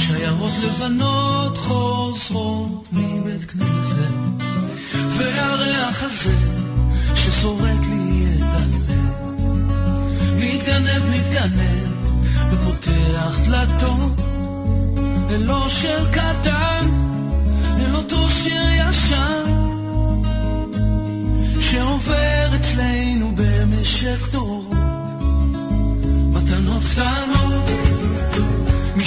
שיירות לבנות חוזרות מבית כנסת, והריח הזה ששורט לי את הלב, מתגנב, מתגנב, ופותח דלתות אל אושר קטן, אל אותו שיר ישן, שעובר אצלנו במשך דורות, מתנות קטנות, מי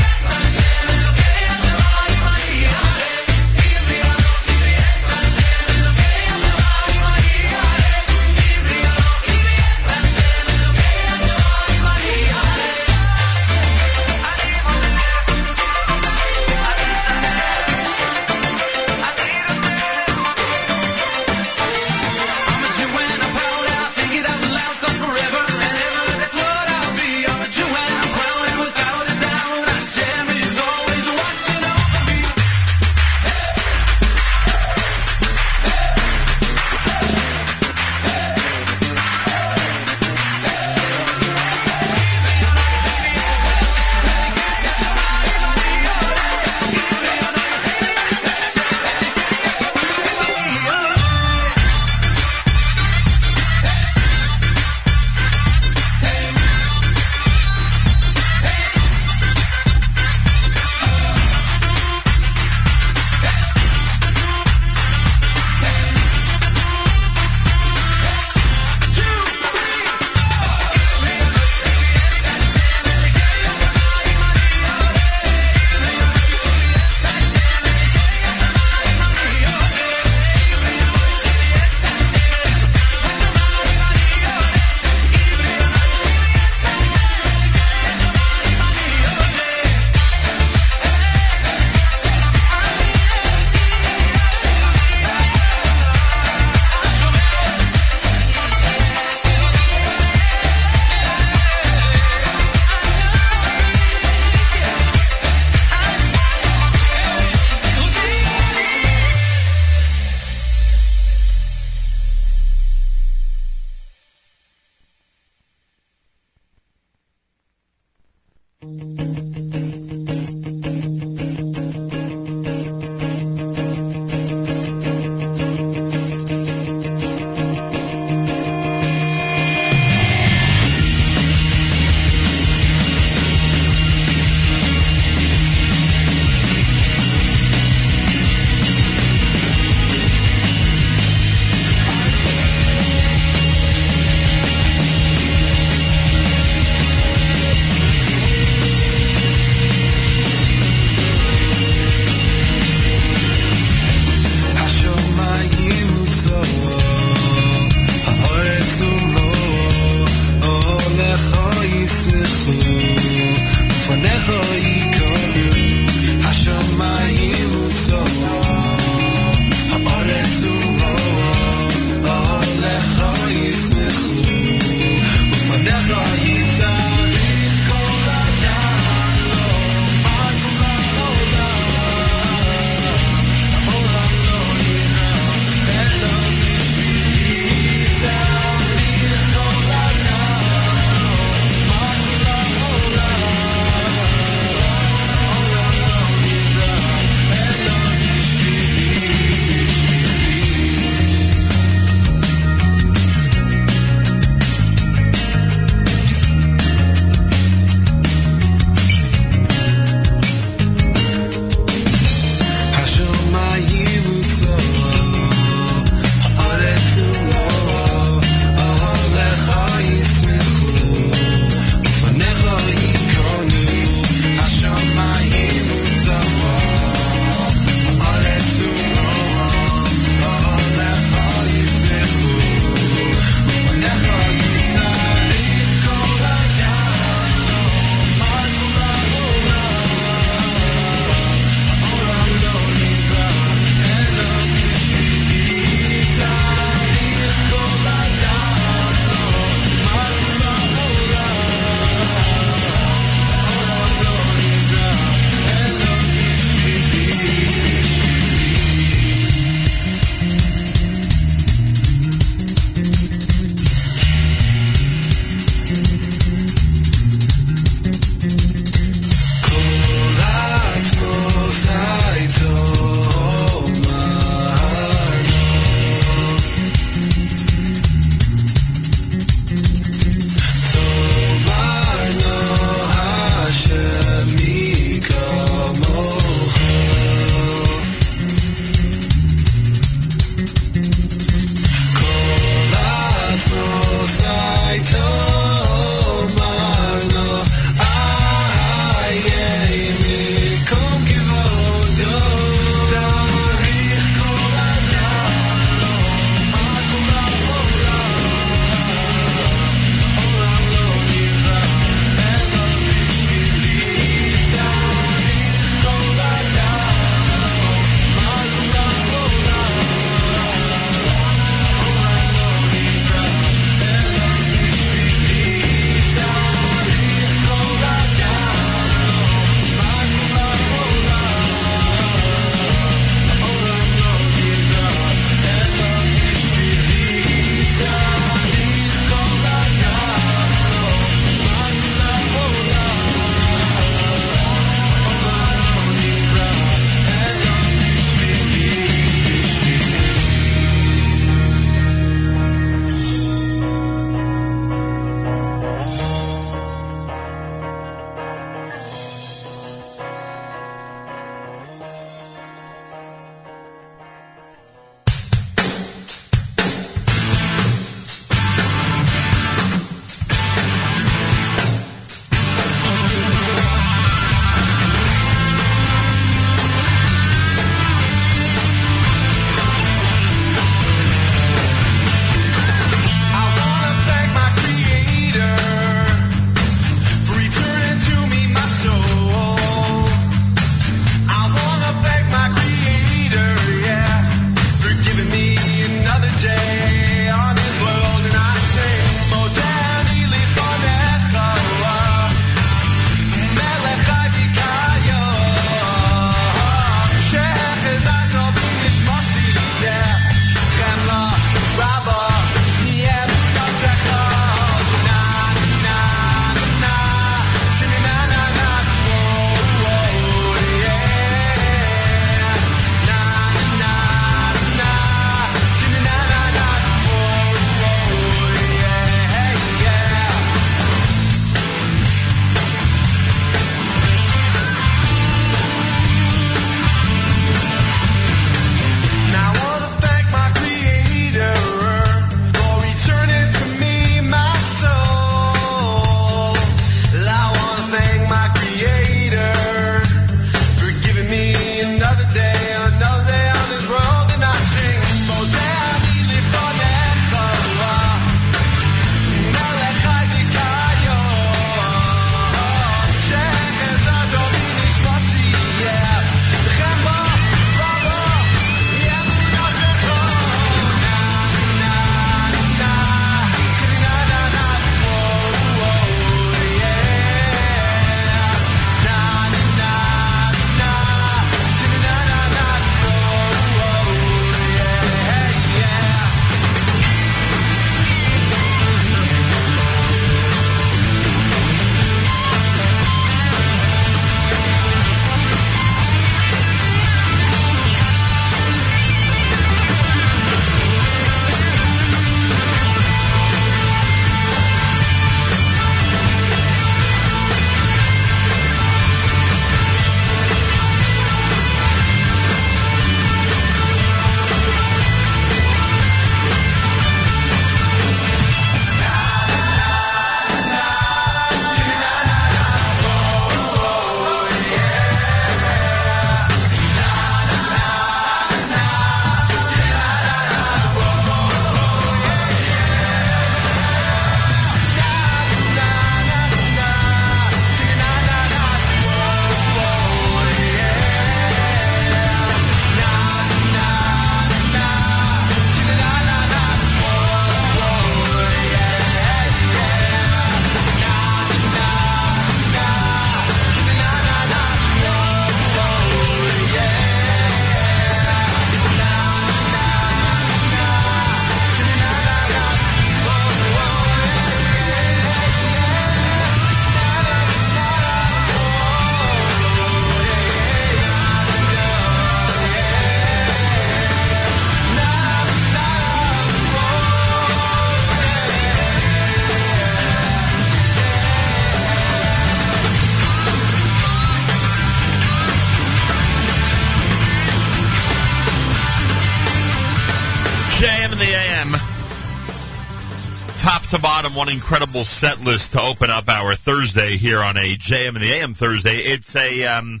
incredible set list to open up our Thursday here on a JM in the AM Thursday. It's a um,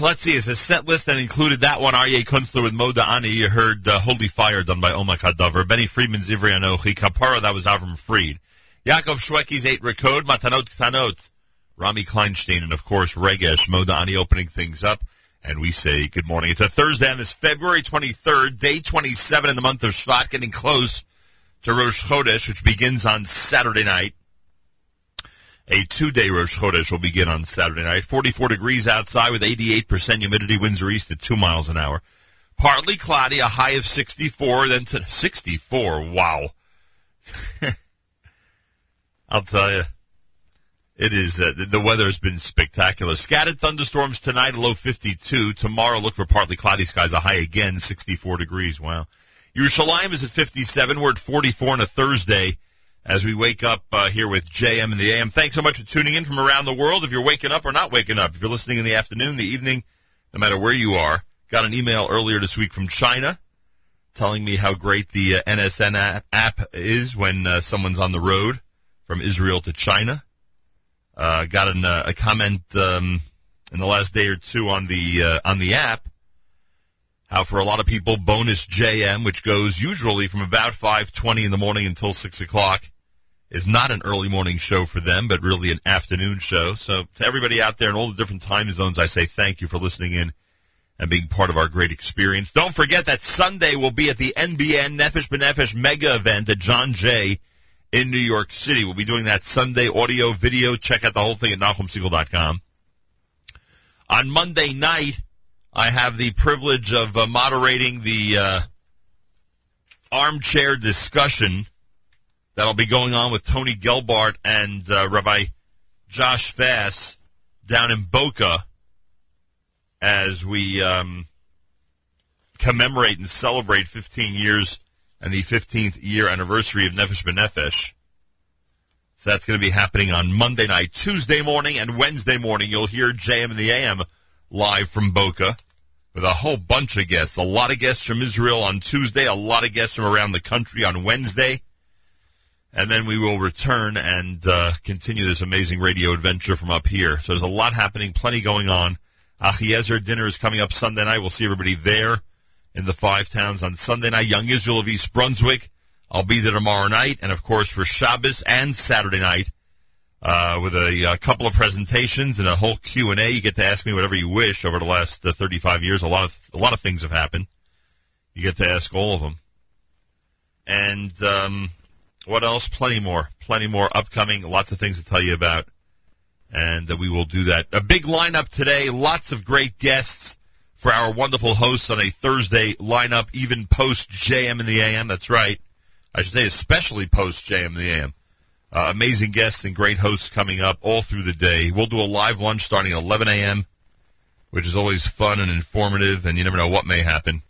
let's see, it's a set list that included that one, Aryeh Kunstler with Moda Ani. You heard uh, Holy Fire done by Oma Kadaver. Benny Friedman's Ivri Anochi. Kapara, that was Avram Fried. Yaakov Shwekey's Eight Rekod. Matanot Ktanot. Rami Kleinstein, and of course Regesh Moda Ani opening things up. And we say good morning. It's a Thursday on this February 23rd, day 27 in the month of Shvat, getting close to Rosh Chodesh, which begins on Saturday night. A two-day Rosh Chodesh will begin on Saturday night. 44 degrees outside with 88% humidity. Winds are east at 2 miles an hour. Partly cloudy, a high of 64, then to 64. Wow. I'll tell you. It is, uh, the weather has been spectacular. Scattered thunderstorms tonight, low 52. Tomorrow, look for partly cloudy skies, a high again, 64 degrees. Wow. Yerushalayim is at 57. We're at 44 on a Thursday as we wake up uh, here with JM in the AM. Thanks so much for tuning in from around the world. If you're waking up or not waking up, if you're listening in the afternoon, the evening, no matter where you are, got an email earlier this week from China telling me how great the uh, NSN app is when uh, someone's on the road from Israel to China. Uh, got an, uh, a comment um, in the last day or two on the uh, on the app. How for a lot of people, bonus JM, which goes usually from about 5:20 in the morning until six o'clock, is not an early morning show for them, but really an afternoon show. So to everybody out there in all the different time zones, I say thank you for listening in and being part of our great experience. Don't forget that Sunday will be at the NBN Nefesh B'Nefesh mega event at John Jay in New York City. We'll be doing that Sunday audio, video. Check out the whole thing at NachumSegal.com. On Monday night, I have the privilege of uh, moderating the uh, armchair discussion that'll be going on with Tony Gelbart and uh, Rabbi Josh Fass down in Boca as we um, commemorate and celebrate 15 years and the 15th year anniversary of Nefesh B'Nefesh. So that's going to be happening on Monday night. Tuesday morning and Wednesday morning, you'll hear JM and the AM live from Boca with a whole bunch of guests. A lot of guests from Israel on Tuesday, a lot of guests from around the country on Wednesday. And then we will return and uh, continue this amazing radio adventure from up here. So there's a lot happening, plenty going on. Achiezer dinner is coming up Sunday night. We'll see everybody there in the five towns on Sunday night. Young Israel of East Brunswick. I'll be there tomorrow night, and of course for Shabbos and Saturday night uh, with a, a, couple of presentations and a whole Q and A. You get to ask me whatever you wish. Over the last uh, 35 years, a lot of a lot of things have happened. You get to ask all of them. And um, what else? Plenty more, plenty more upcoming. Lots of things to tell you about, and uh, we will do that. A big lineup today. Lots of great guests for our wonderful hosts on a Thursday lineup, even post JM in the AM. That's right. I should say especially post JM in the AM. Uh, amazing guests and great hosts coming up all through the day. We'll do a live lunch starting at 11 a.m., which is always fun and informative, and you never know what may happen.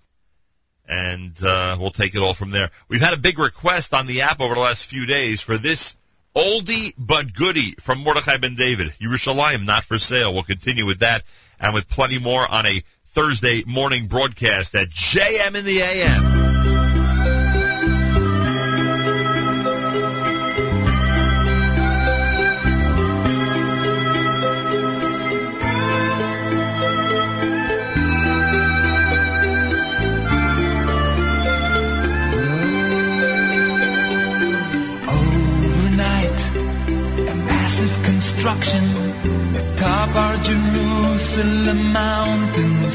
And uh, we'll take it all from there. We've had a big request on the app over the last few days for this oldie but goodie from Mordechai Ben David. Yerushalayim, not for sale. We'll continue with that and with plenty more on a Thursday morning broadcast at JM in the AM. Atop our Jerusalem mountains.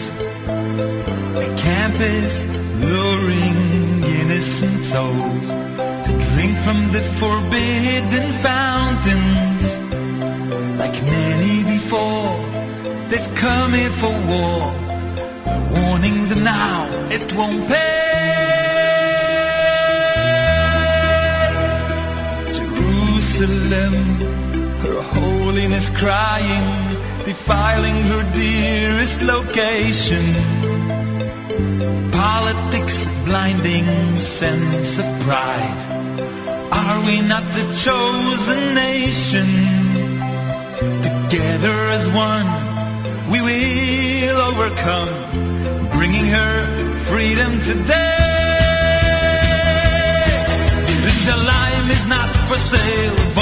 A campus luring innocent souls to drink from the forbidden fountains. Like many before, they've come here for war. warning them now, it won't pay. Jerusalem crying, defiling her dearest location. Politics, blinding sense of pride. Are we not the chosen nation? Together as one, we will overcome, bringing her freedom today. Even is not for sale.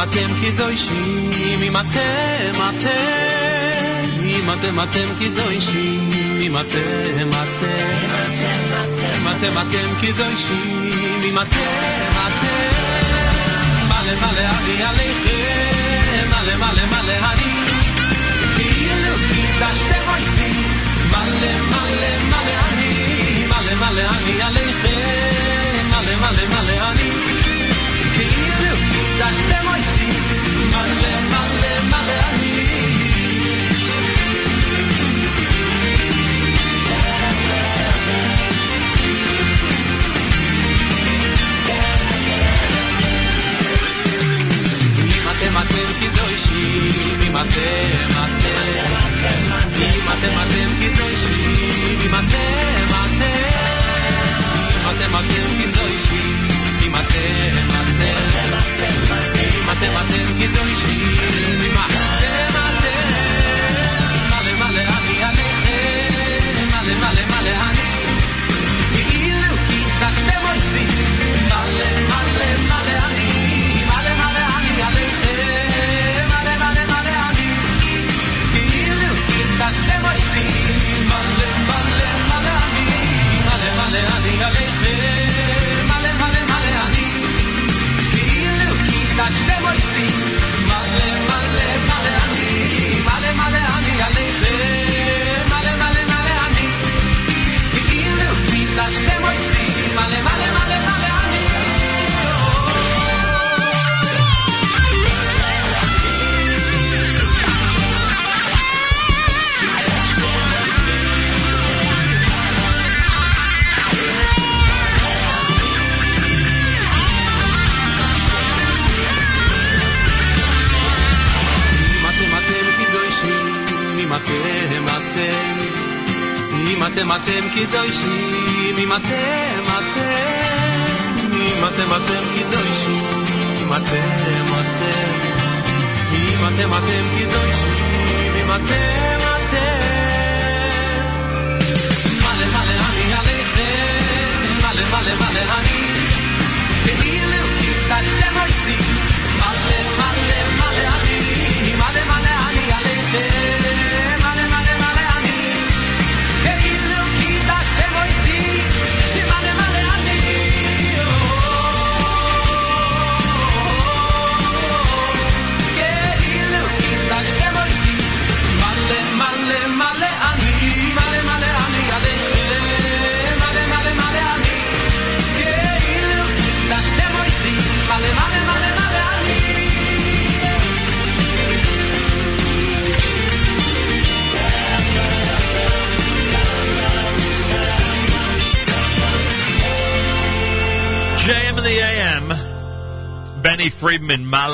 matemki dojši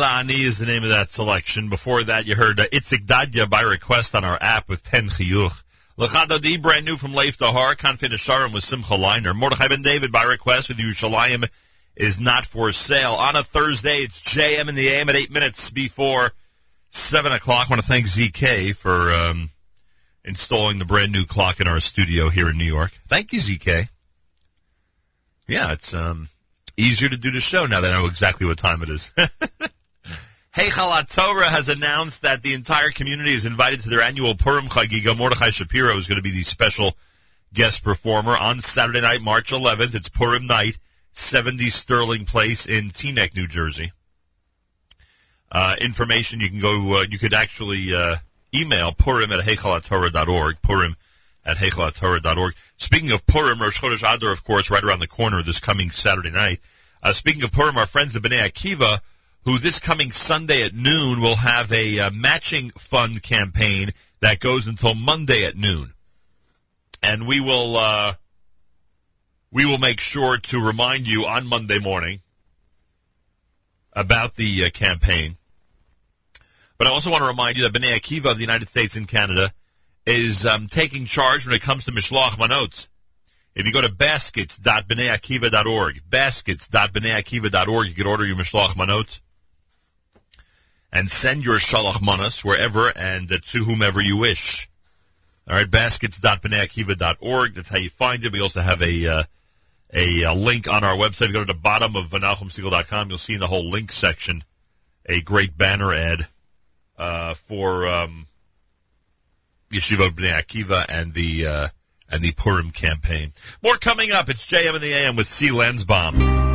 Malani is the name of that selection. Before that, you heard uh, Itzik Dadya by request on our app with Ten Chiyuch. Lecha Dodi, brand new from Leif Dahar. Confid Sharon with Simcha Leiner. Mordechai Ben David by request with Yerushalayim is not for sale. On a Thursday, it's JM in the AM at 8 minutes before 7 o'clock. I want to thank ZK for um, installing the brand new clock in our studio here in New York. Thank you, ZK. Yeah, it's um, easier to do the show now that I know exactly what time it is. Heichal HaTorah has announced that the entire community is invited to their annual Purim Chagiga. Mordechai Shapiro is going to be the special guest performer on Saturday night, March 11th. It's Purim night, 70 Sterling Place in Teaneck, New Jersey. Uh, information you can go, uh, you could actually uh, email purim at heichalatorah.org, purim at heichalatorah.org. Speaking of Purim, Rosh Chodesh Adar, of course, right around the corner this coming Saturday night. Uh, speaking of Purim, our friends at Bnei Akiva, who this coming Sunday at noon will have a uh, matching fund campaign that goes until Monday at noon. And we will uh, we will make sure to remind you on Monday morning about the uh, campaign. But I also want to remind you that Bnei Akiva of the United States and Canada is um, taking charge when it comes to Mishloach Manot. If you go to baskets.bneiakiva.org, baskets.bneiakiva.org, you can order your Mishloach Manot and send your Shalach Manas wherever and uh, to whomever you wish. All right, baskets.bneiakiva.org. That's how you find it. We also have a uh, a, uh link on our website. If you go to the bottom of NachumSegal.com, you'll see in the whole link section a great banner ad uh, for um, Yeshiva Bnei Akiva and the uh, and the Purim campaign. More coming up. It's JM in the AM with C. Lanzbom.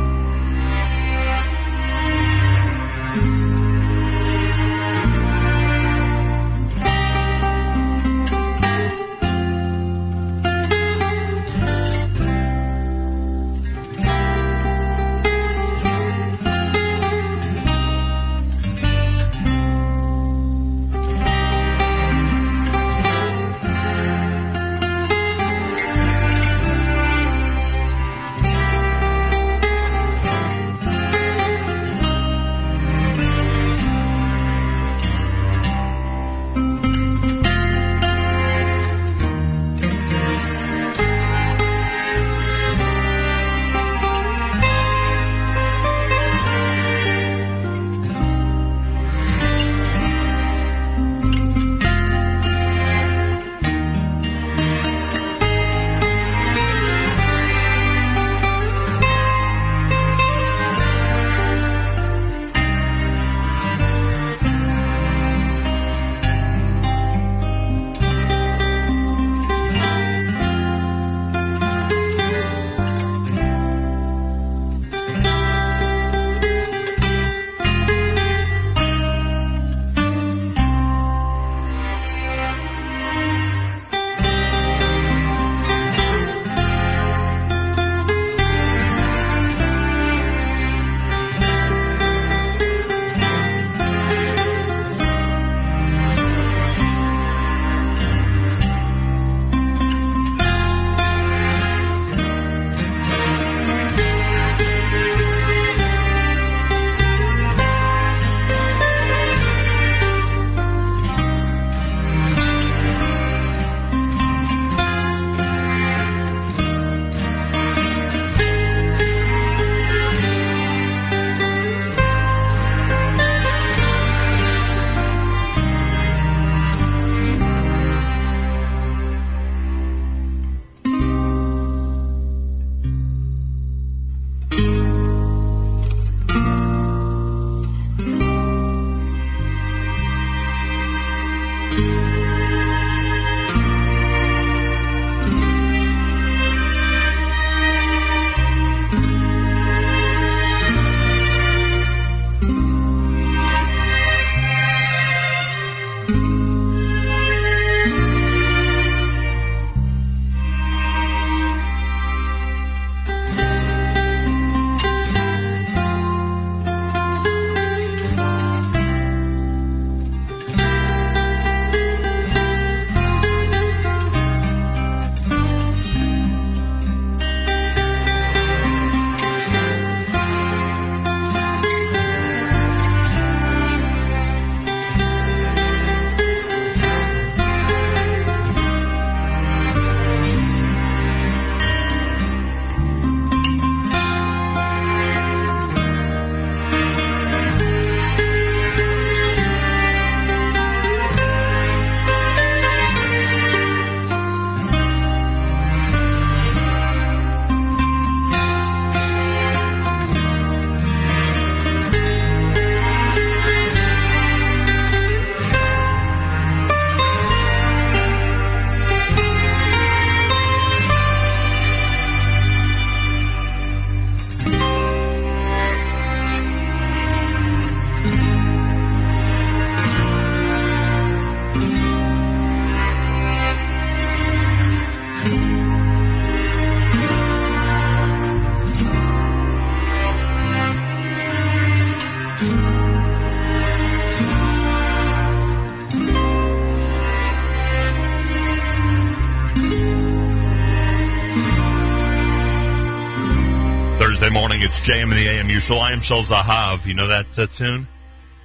JM in the AM. Yerushalayim Shel Zahav. You know that uh, tune?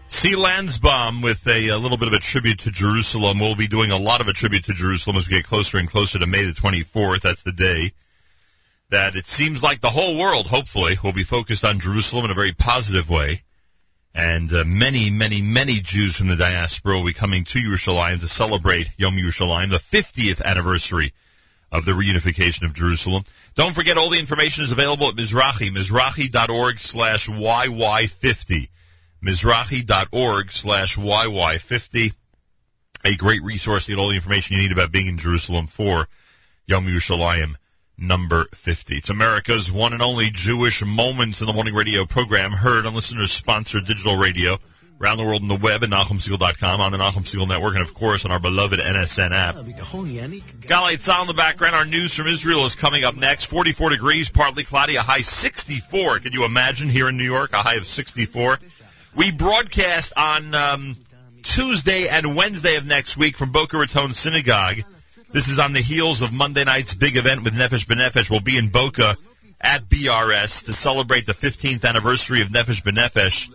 C Lanzbom with a, a little bit of a tribute to Jerusalem. We'll be doing a lot of a tribute to Jerusalem as we get closer and closer to May the 24th. That's the day that it seems like the whole world, hopefully, will be focused on Jerusalem in a very positive way. And uh, many, many, many Jews from the diaspora will be coming to Yerushalayim to celebrate Yom Yerushalayim, the 50th anniversary of the reunification of Jerusalem. Don't forget, all the information is available at Mizrahi, mizrahi.org slash YY50. Mizrahi.org slash YY50. A great resource to get all the information you need about being in Jerusalem for Yom Yerushalayim number 50. It's America's one and only Jewish Moments in the Morning radio program, heard on listeners-sponsored digital radio around the world on the web at NachumSegal.com, on the Nachum Segal Network, and of course on our beloved NSN app. Galay Tzal in the background. Our news from Israel is coming up next. 44 degrees, partly cloudy, a high 64. Can you imagine here in New York, a high of 64? We broadcast on um, Tuesday and Wednesday of next week from Boca Raton Synagogue. This is on the heels of Monday night's big event with Nefesh B'Nefesh. We'll be in Boca at BRS to celebrate the 15th anniversary of Nefesh B'Nefesh.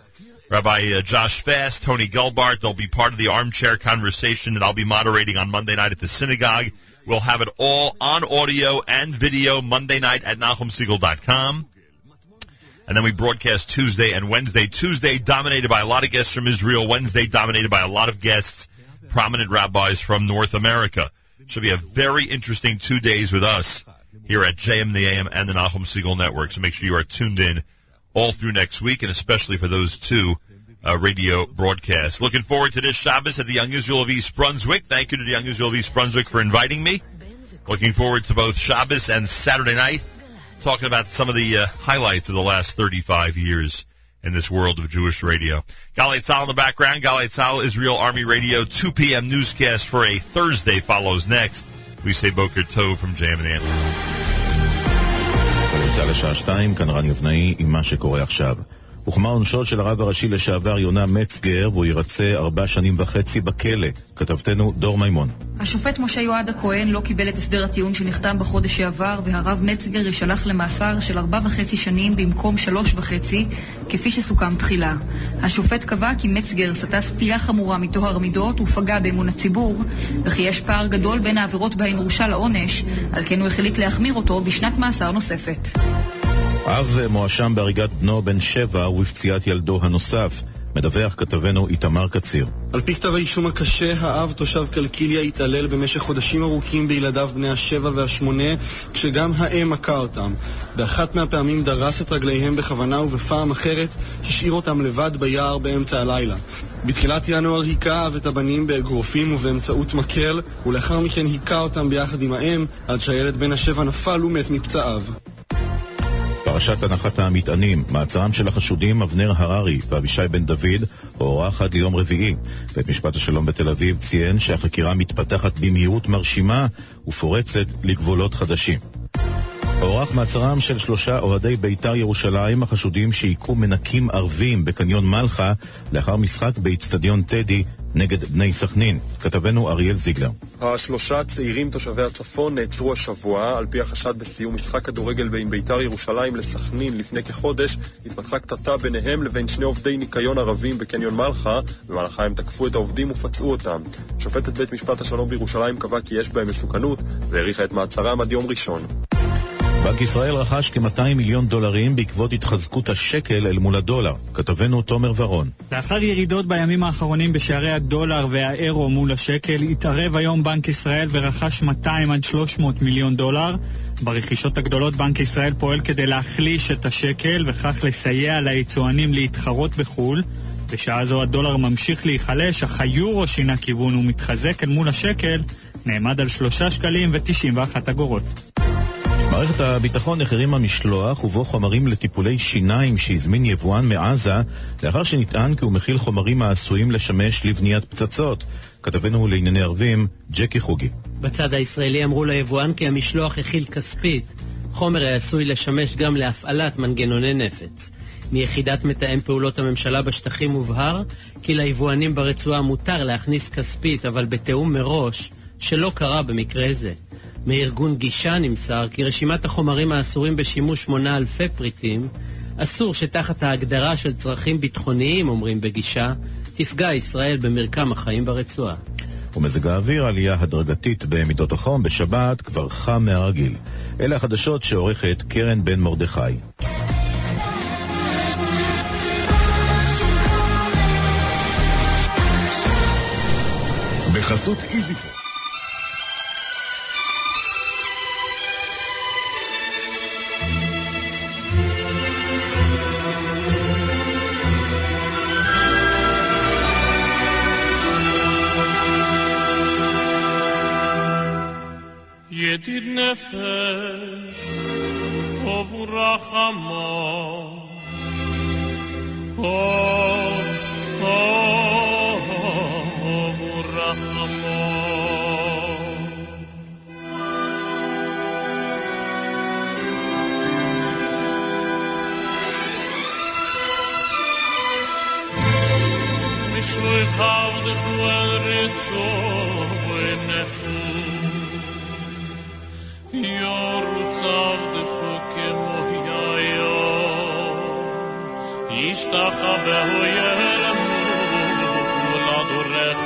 Rabbi uh, Josh Fast, Tony Gelbart, they'll be part of the armchair conversation that I'll be moderating on Monday night at the synagogue. We'll have it all on audio and video Monday night at NachumSegal.com. And then we broadcast Tuesday and Wednesday. Tuesday dominated by a lot of guests from Israel. Wednesday dominated by a lot of guests, prominent rabbis from North America. Should be a very interesting two days with us here at JM the AM and the Nachum Segal Network. So make sure you are tuned in all through next week, and especially for those two uh, radio broadcasts. Looking forward to this Shabbos at the Young Israel of East Brunswick. Thank you to the Young Israel of East Brunswick for inviting me. Looking forward to both Shabbos and Saturday night, talking about some of the uh, highlights of the last 35 years in this world of Jewish radio. Galei Tzahal in the background. Galei Tzahal, Israel Army Radio, 2 p.m. newscast for a Thursday follows next. We say Boker Tov from JM and the AM. נמצא לשעה שתיים, כאן רן יבנאי עם מה שקורה עכשיו. הוחמר עונשו של הרב הראשי לשעבר יונה מצגר, והוא ירצה ארבע שנים וחצי בכלא. כתבתנו דור מימון. השופט משה יועד הכהן לא קיבל את הסדר הטיעון שנחתם בחודש שעבר, והרב מצגר יישלח למאסר של ארבע וחצי שנים במקום שלוש וחצי, כפי שסוכם תחילה. השופט קבע כי מצגר סטה סטייה חמורה מטוהר מידות ופגע באמון הציבור, וכי יש פער גדול בין העבירות בהן הורשע לעונש, על כן הוא החליט להחמיר אותו בשנת מאסר נוספת. אב מואשם בהריגת בנו בן שבע ובפציעת ילדו הנוסף. מדווח כתבנו איתמר קציר. על פי כתב האישום הקשה, האב תושב קלקיליה התעלל במשך חודשים ארוכים בילדיו בני השבע והשמונה, כשגם האם מכה אותם. באחת מהפעמים דרס את רגליהם בכוונה ובפעם אחרת השאיר אותם לבד ביער באמצע הלילה. בתחילת ינואר היכה האב את הבנים באגרופים ובאמצעות מקל, ולאחר מכן היכה אותם ביחד עם האם, עד שהילד בן השבע נפל ומת מפצעיו. פרשת הנחת המטענים, מעצרם של החשודים אבנר הררי ואבישי בן דוד הוארך עד ליום רביעי. בית משפט השלום בתל אביב ציין שהחקירה מתפתחת במהירות מרשימה ופורצת לגבולות חדשים. הוארך מעצרם של שלושה אוהדי בית"ר ירושלים החשודים שהיכו מנקים ערבים בקניון מלחה לאחר משחק באיצטדיון טדי נגד בני סכנין. כתבנו אריאל זיגלר. השלושה צעירים תושבי הצפון נעצרו השבוע על פי החשד בסיום משחק כדורגל בין בית"ר ירושלים לסכנין לפני כחודש התפתחה קטטה ביניהם לבין שני עובדי ניקיון ערבים בקניון מלחה במהלכה הם תקפו את העובדים ופצעו אותם. שופטת בית משפט השלום בירושלים קבעה כי יש בהם מסוכנות והאריכה את מעצרם עד יום ראשון. בנק ישראל רכש כ-200 מיליון דולרים בעקבות התחזקות השקל אל מול הדולר. כתבנו תומר ורון. לאחר ירידות בימים האחרונים בשערי הדולר והאירו מול השקל, התערב היום בנק ישראל ורכש 200 עד 300 מיליון דולר. ברכישות הגדולות בנק ישראל פועל כדי להחליש את השקל וכך לסייע ליצואנים להתחרות בחו"ל. בשעה זו הדולר ממשיך להיחלש, אך היורו שינה כיוון ומתחזק אל מול השקל, נעמד על 3 שקלים ו-91 אגורות. מערכת הביטחון החרימה משלוח ובו חומרים לטיפולי שיניים שהזמין יבואן מעזה לאחר שנטען כי הוא מכיל חומרים העשויים לשמש לבניית פצצות. כתבנו לענייני ערבים, ג'קי חוגי. בצד הישראלי אמרו ליבואן כי המשלוח הכיל כספית, חומר העשוי לשמש גם להפעלת מנגנוני נפץ. מיחידת מתאם פעולות הממשלה בשטחים הובהר כי ליבואנים ברצועה מותר להכניס כספית, אבל בתיאום מראש, שלא קרה במקרה זה. מארגון גישה נמסר כי רשימת החומרים האסורים בשימוש מונה אלפי פריטים. אסור שתחת ההגדרה של צרכים ביטחוניים, אומרים בגישה, תפגע ישראל במרקם החיים ברצועה. ומזג האוויר, עלייה הדרגתית במידות החום בשבת כבר חם מהרגיל. אלה החדשות שעורכת קרן בן מרדכי. בחסות איזיפו. bir nefes Ovurahama Oh, oh, Ovurahama Mishloi Tavdech Wel Ritzor יורצב דפוקמו יאיו ישתחווהו ירמו לדורך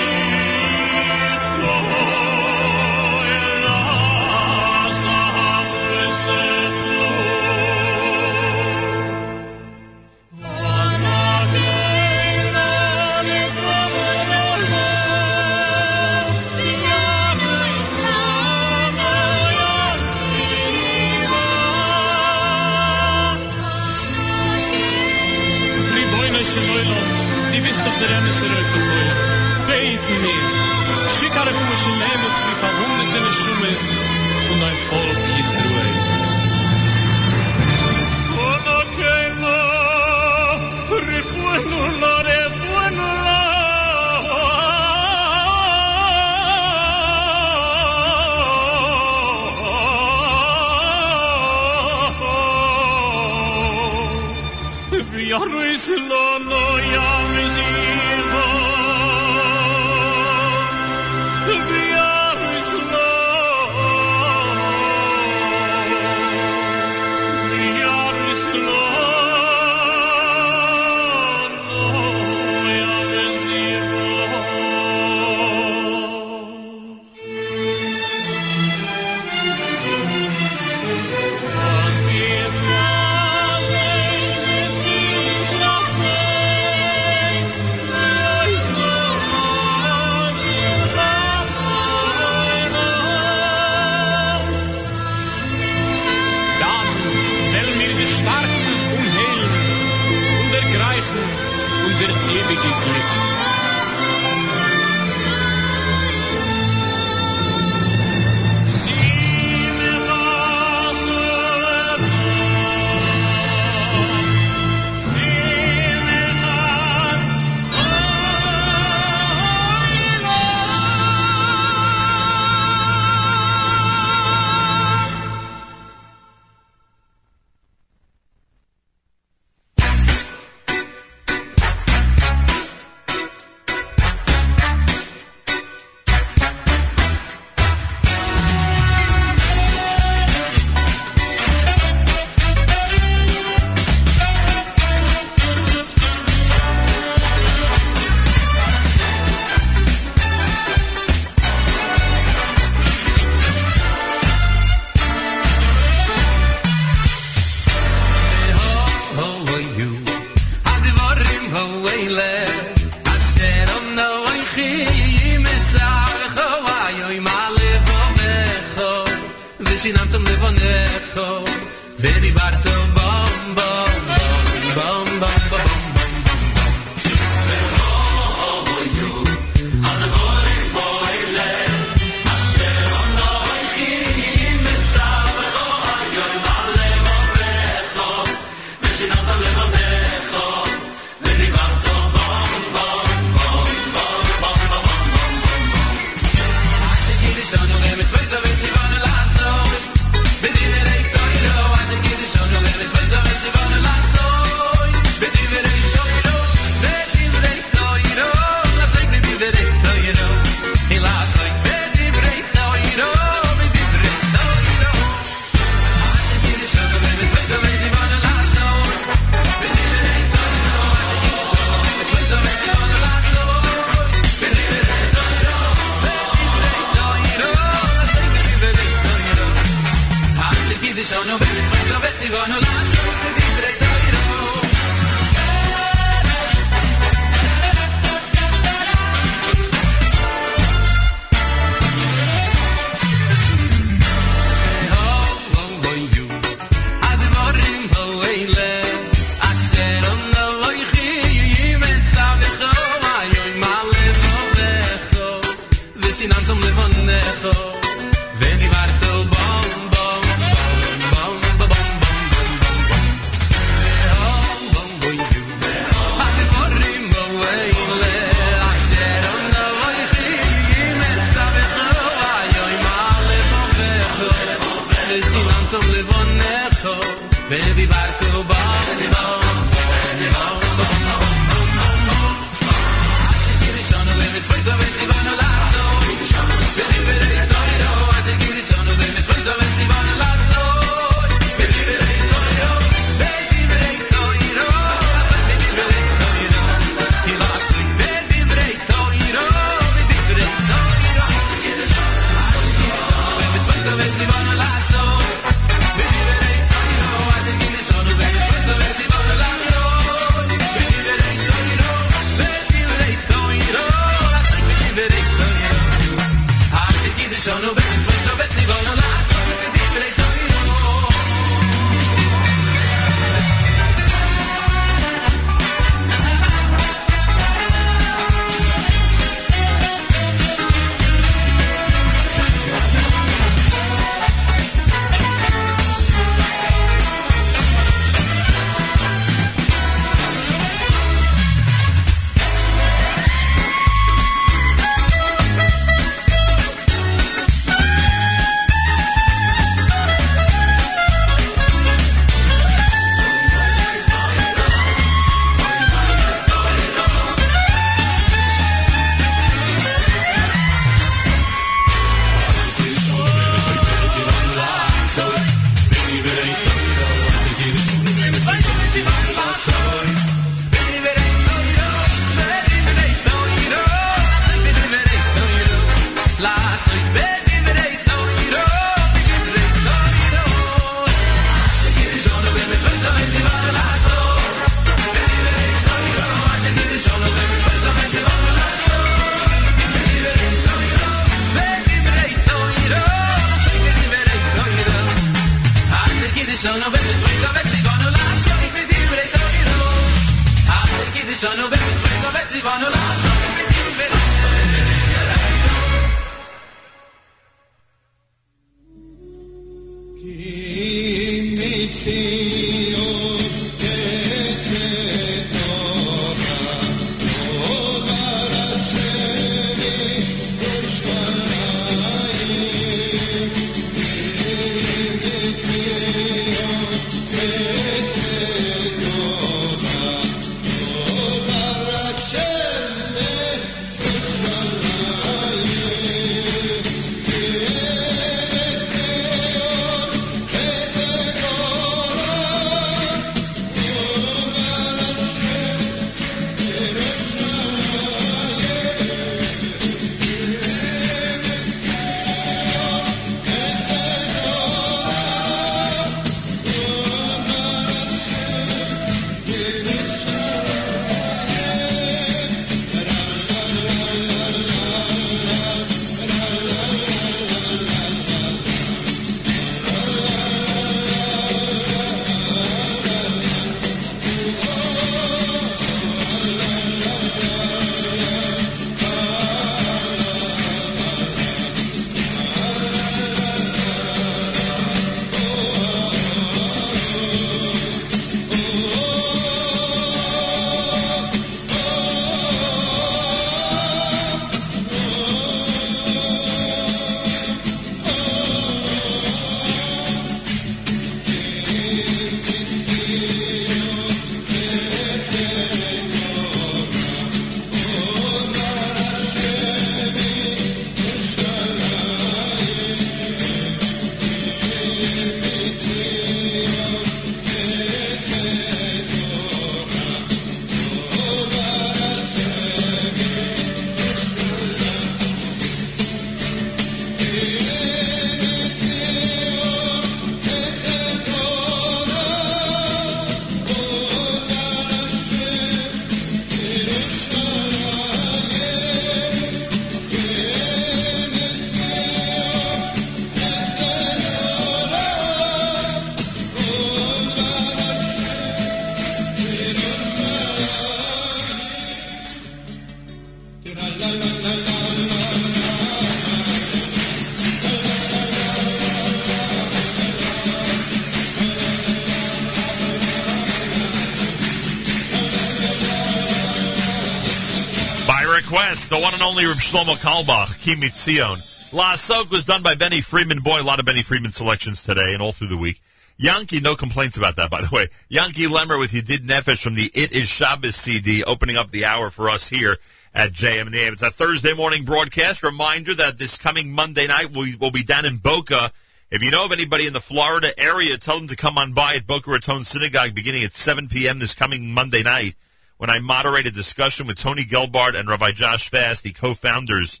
Only Reb Shlomo Carlebach, Ki Mitzion. La Soak was done by Benny Friedman. Boy, a lot of Benny Friedman selections today and all through the week. Yankee, no complaints about that, by the way. Yanky Lemmer with Yedid Nefesh from the It Is Shabbos CD, opening up the hour for us here at JM and AM. It's a Thursday morning broadcast. Reminder that this coming Monday night we will be down in Boca. If you know of anybody in the Florida area, tell them to come on by at Boca Raton Synagogue beginning at 7 p.m. this coming Monday night when I moderate a discussion with Tony Gelbart and Rabbi Josh Fast, the co-founders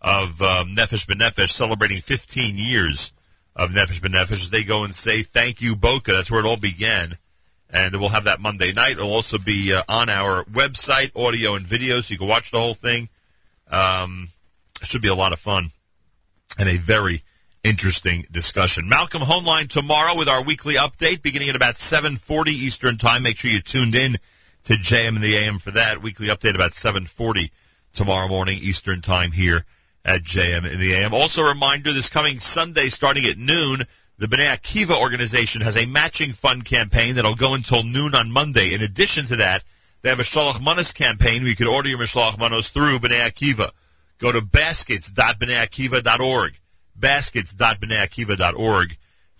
of um, Nefesh B'Nefesh, celebrating 15 years of Nefesh B'Nefesh. They go and say, thank you, Boca. That's where it all began. And we'll have that Monday night. It'll also be uh, on our website, audio and video, so you can watch the whole thing. Um, it should be a lot of fun and a very interesting discussion. Malcolm Hoenlein tomorrow with our weekly update beginning at about 7:40 Eastern Time. Make sure you tuned in to JM and the AM for that weekly update about 7:40 tomorrow morning Eastern Time here at JM and the AM. Also, a reminder: this coming Sunday, starting at noon, the Bnei Akiva organization has a matching fund campaign that'll go until noon on Monday. In addition to that, they have a Shalach Manos campaign where you can order your Shalach Manos through Bnei Akiva. Go to baskets.bneiakiva.org baskets.bneiakiva.org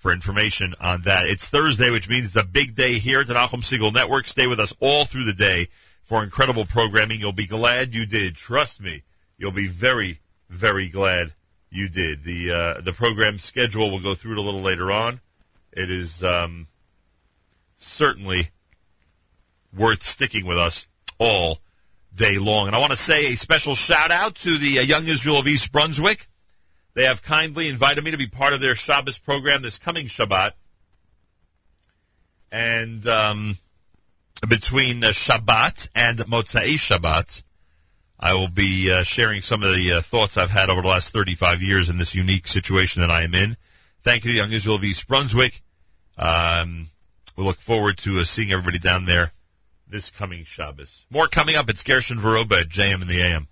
for information on that. It's Thursday, which means it's a big day here at the Nachum Segal Network. Stay with us all through the day for incredible programming. You'll be glad you did. Trust me. You'll be very, very glad you did. The uh, the program schedule we'll go through it a little later on. It is um, certainly worth sticking with us all day long. And I want to say a special shout out to the uh, Young Israel of East Brunswick. They have kindly invited me to be part of their Shabbos program this coming Shabbat. And um, between uh, Shabbat and Motzai Shabbat, I will be uh, sharing some of the uh, thoughts I've had over the last 35 years in this unique situation that I am in. Thank you Young Israel of East Brunswick. Um, we look forward to uh, seeing everybody down there this coming Shabbos. More coming up. It's Gershon Veroba at JM in the AM.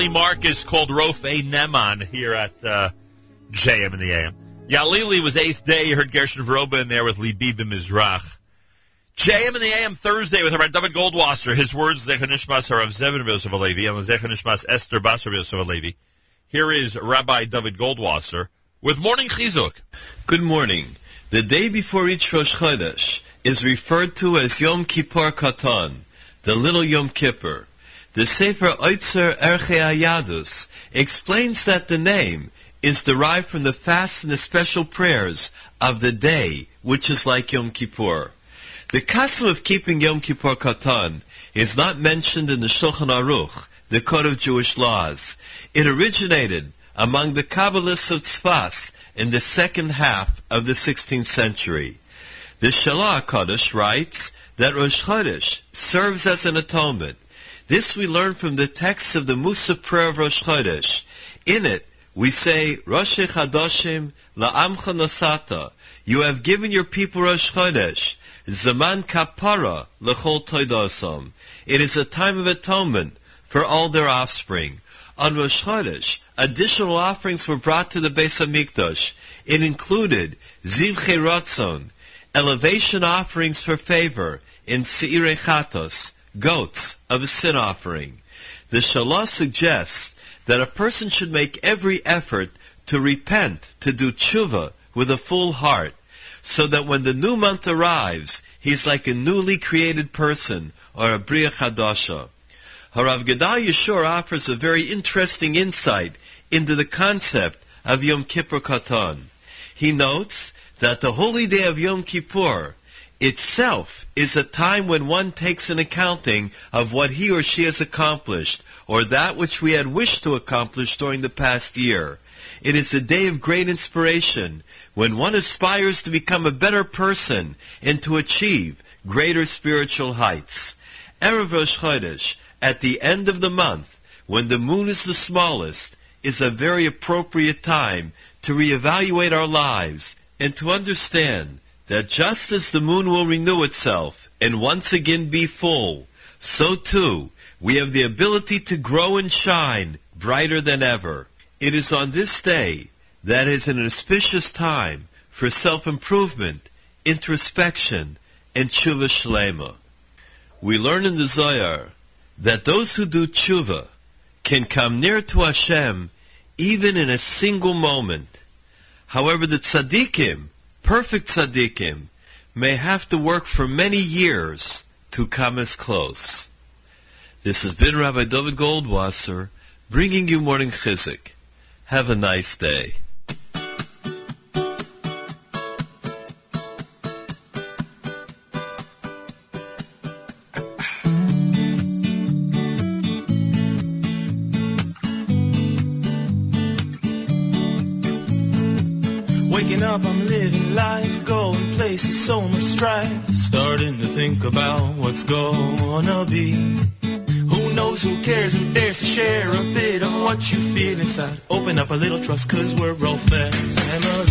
Ellie Marcus called Rofe Neman here at uh, JM in the AM. Yalili was eighth day. You heard Gershon Veroba in there with Libi Mizrach. JM in the AM Thursday with Rabbi David Goldwasser. His words, Zechanishmas Harav Zevin Yosef Alevi, and Zechanishmas Esther Basar Yosef Alevi. Here is Rabbi David Goldwasser with Morning Chizuk. Good morning. The day before each Rosh Chodesh is referred to as Yom Kippur Katan, the little Yom Kippur. The Sefer Oitzer Erche Ayadus explains that the name is derived from the fasts and the special prayers of the day, which is like Yom Kippur. The custom of keeping Yom Kippur Katan is not mentioned in the Shulchan Aruch, the Code of Jewish Laws. It originated among the Kabbalists of Tzfas in the second half of the 16th century. The Shalah Kodesh writes that Rosh Chodesh serves as an atonement. This we learn from the text of the Mussaf prayer of Rosh Chodesh. In it, we say, Rosh Chadoshim la'amcha nosata. You have given your people Rosh Chodesh. Zaman kapara lechol toidosam. It is a time of atonement for all their offspring. On Rosh Chodesh, additional offerings were brought to the Beis Hamikdash. It included zivchei ratzon, elevation offerings for favor in seirei chatos, goats of a sin offering. The Shalah suggests that a person should make every effort to repent, to do tshuva with a full heart, so that when the new month arrives, he's like a newly created person or a bria chadasha. Harav Gedal Yeshur offers a very interesting insight into the concept of Yom Kippur Katan. He notes that the holy day of Yom Kippur itself is a time when one takes an accounting of what he or she has accomplished, or that which we had wished to accomplish during the past year. It is a day of great inspiration when one aspires to become a better person and to achieve greater spiritual heights. Erev Rosh Chodesh, at the end of the month, when the moon is the smallest, is a very appropriate time to reevaluate our lives and to understand that just as the moon will renew itself and once again be full, so too we have the ability to grow and shine brighter than ever. It is on this day that is an auspicious time for self-improvement, introspection, and tshuva shlema. We learn in the Zohar that those who do tshuva can come near to Hashem even in a single moment. However, the tzaddikim, perfect tzaddikim, may have to work for many years to come as close. This has been Rabbi David Goldwasser bringing you Morning Chizuk. Have a nice day. Places, so much strife. Starting to think about what's gonna be. Who knows, who cares, who dares to share a bit of what you feel inside? Open up a little trust, cause we're all family.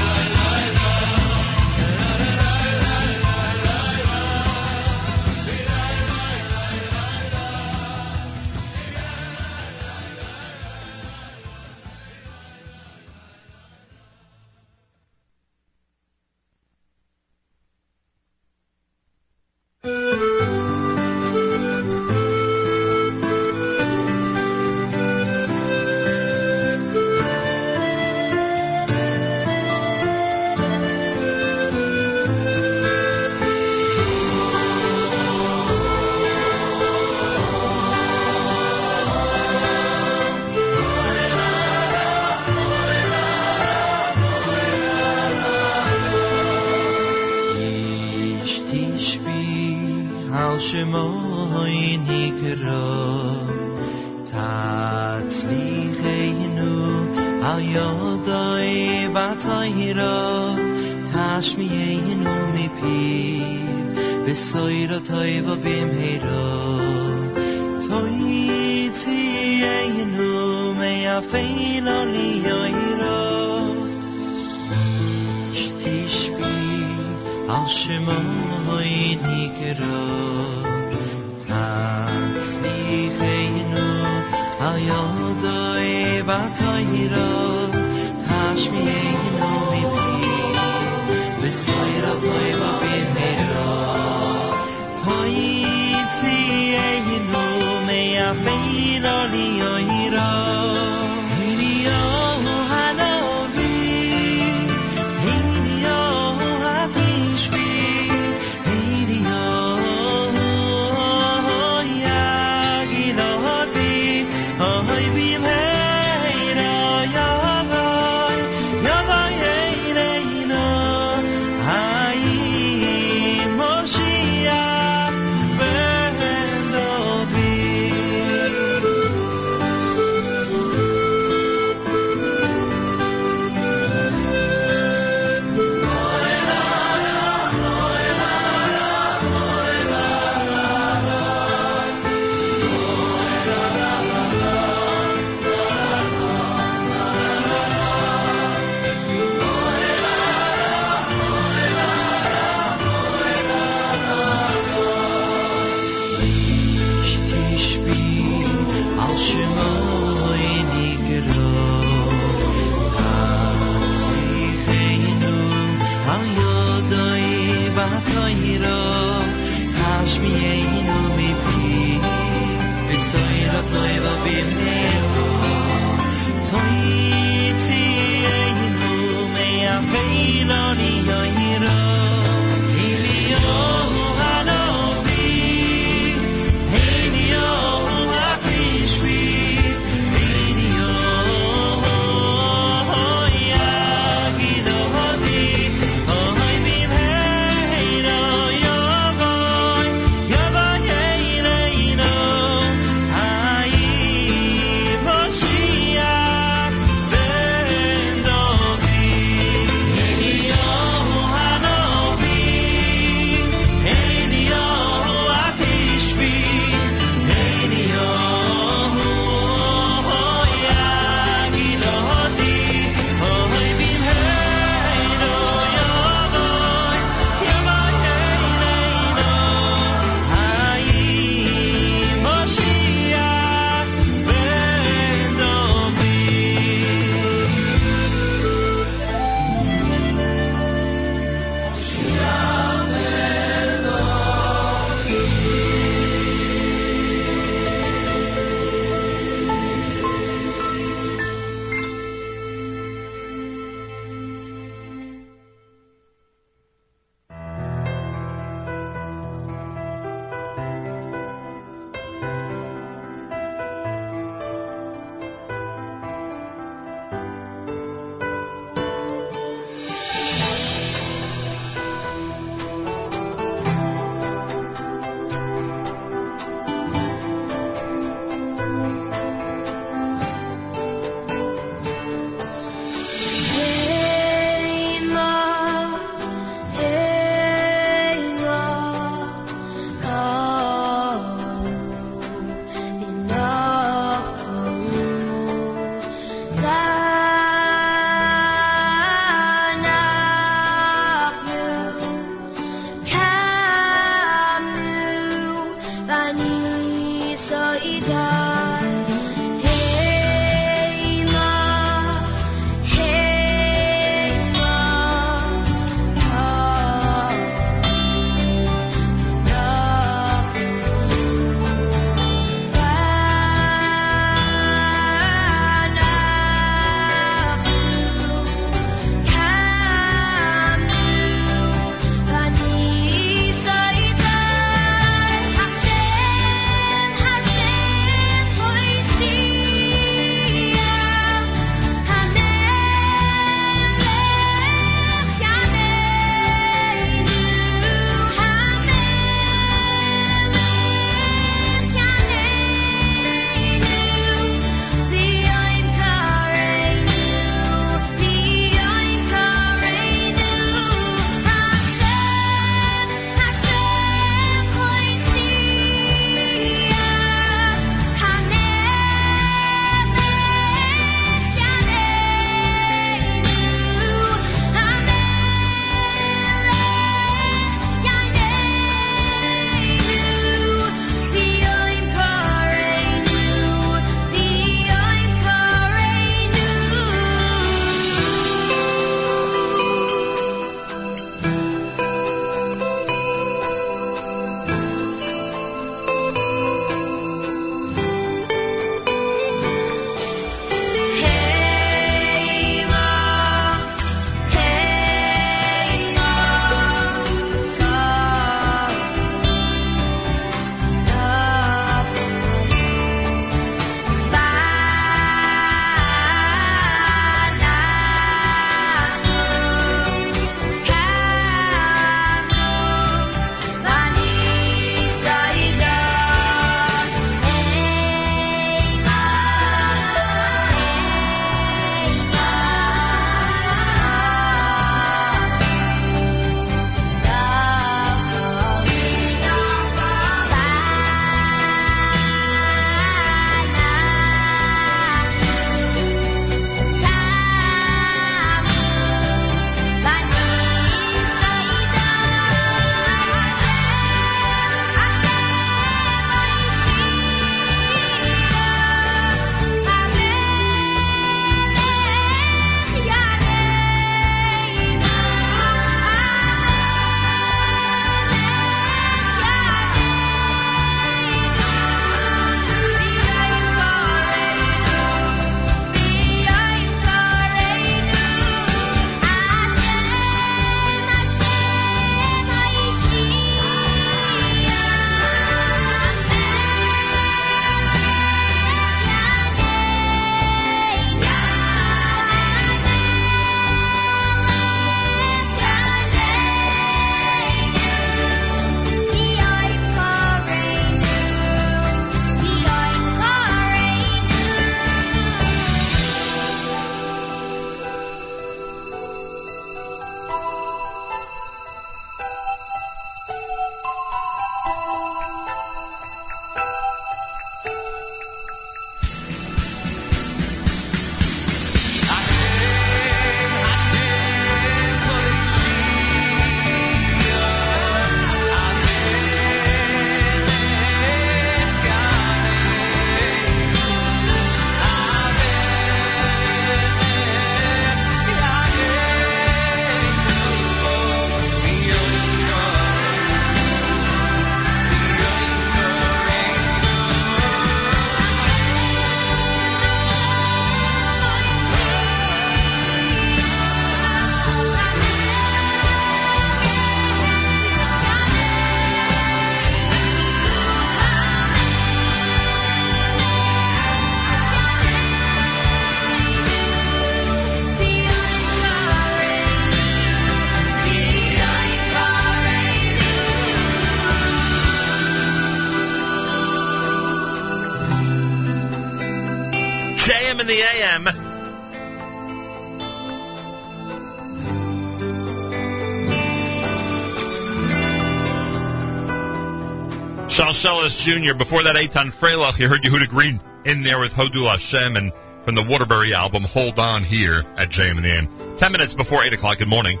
Jr. Before that, Eitan Freilach. You heard Yehuda Green in there with Hodul Hashem and from the Waterbury album, Hold On here at JM and AM. Ten minutes before 8 o'clock. Good morning.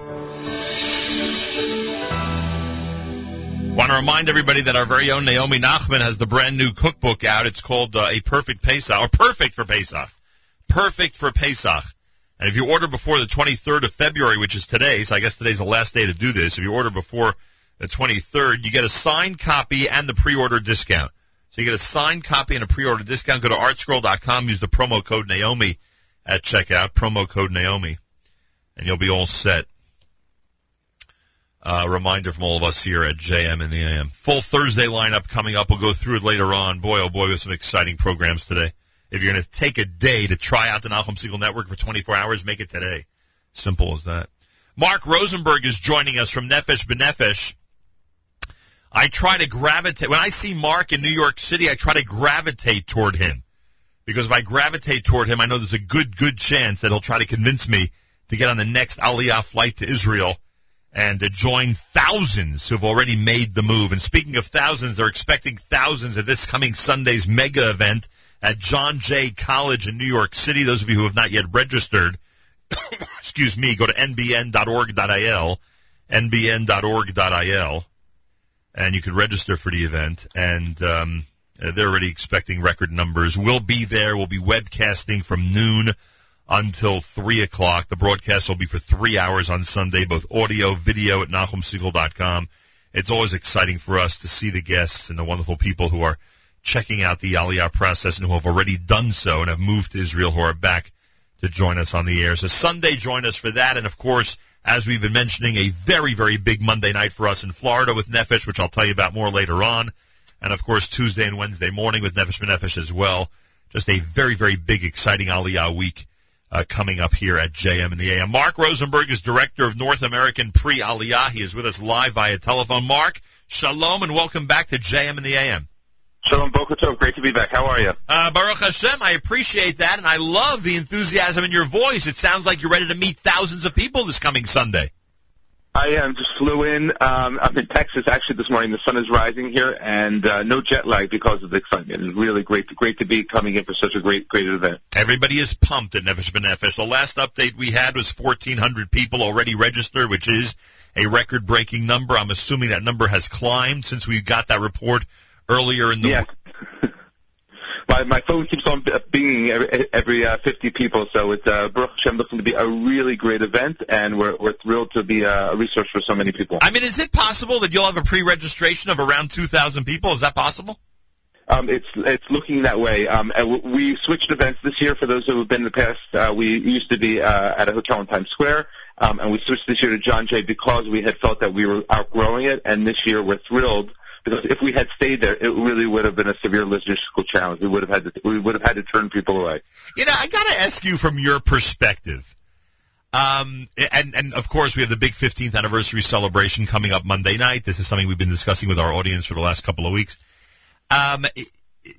Want to remind everybody that our very own Naomi Nachman has the brand new cookbook out. It's called uh, A Perfect Pesach, or Perfect for Pesach. Perfect for Pesach. And if you order before the 23rd of February, which is today, so I guess today's the last day to do this, if you order before the 23rd, you get a signed copy and the pre-order discount. So you get a signed copy and a pre-order discount. Go to artscroll.com, use the promo code Naomi at checkout, promo code Naomi, and you'll be all set. Uh, reminder from all of us here at JM in the AM. Full Thursday lineup coming up. We'll go through it later on. Boy, oh boy, have some exciting programs today. If you're going to take a day to try out the Nachum Segal Network for 24 hours, make it today. Simple as that. Marc Rosenberg is joining us from Nefesh B'Nefesh. I try to gravitate, when I see Marc in New York City, I try to gravitate toward him. Because if I gravitate toward him, I know there's a good, good chance that he'll try to convince me to get on the next Aliyah flight to Israel and to join thousands who've already made the move. And speaking of thousands, they're expecting thousands at this coming Sunday's mega event at John Jay College in New York City. Those of you who have not yet registered, excuse me, go to nbn.org.il, nbn.org.il, and you can register for the event. And um, uh, they're already expecting record numbers. We'll be there. We'll be webcasting from noon until 3 o'clock. The broadcast will be for three hours on Sunday, both audio, video at NachumSegal.com. It's always exciting for us to see the guests and the wonderful people who are checking out the Aliyah process and who have already done so and have moved to Israel who are back to join us on the air. So Sunday, join us for that. And of course, as we've been mentioning, a very, very big Monday night for us in Florida with Nefesh, which I'll tell you about more later on. And of course, Tuesday and Wednesday morning with Nefesh B'Nefesh as well. Just a very, very big, exciting Aliyah week uh, coming up here at JM in the AM. Marc Rosenberg is Director of North American Pre-Aliyah. He is with us live via telephone. Marc, shalom and welcome back to JM in the AM. Shalom Boker Tov, great to be back. How are you? Uh, Baruch Hashem, I appreciate that, and I love the enthusiasm in your voice. It sounds like you're ready to meet thousands of people this coming Sunday. I am just flew in. Um, I'm in Texas actually this morning. The sun is rising here, and uh, no jet lag because of the excitement. It's really great, to, great to be coming in for such a great, great event. Everybody is pumped at Nefesh B'Nefesh. The last update we had was 1,400 people already registered, which is a record-breaking number. I'm assuming that number has climbed since we got that report earlier in the yeah. my my phone keeps on binging every, every uh, 50 people, so it's uh, Baruch Hashem looking to be a really great event, and we're we're thrilled to be uh, a resource for so many people. I mean, is it possible that you'll have a pre-registration of around 2,000 people? Is that possible? Um, it's it's looking that way. Um, and we switched events this year. For those who have been in the past, uh, we used to be uh, at a hotel in Times Square, um, and we switched this year to John Jay because we had felt that we were outgrowing it. And this year, we're thrilled because if we had stayed there, it really would have been a severe logistical challenge. We would have had to we would have had to turn people away. You know, I got to ask you from your perspective. Um, and and of course, we have the big 15th anniversary celebration coming up Monday night. This is something we've been discussing with our audience for the last couple of weeks. Um,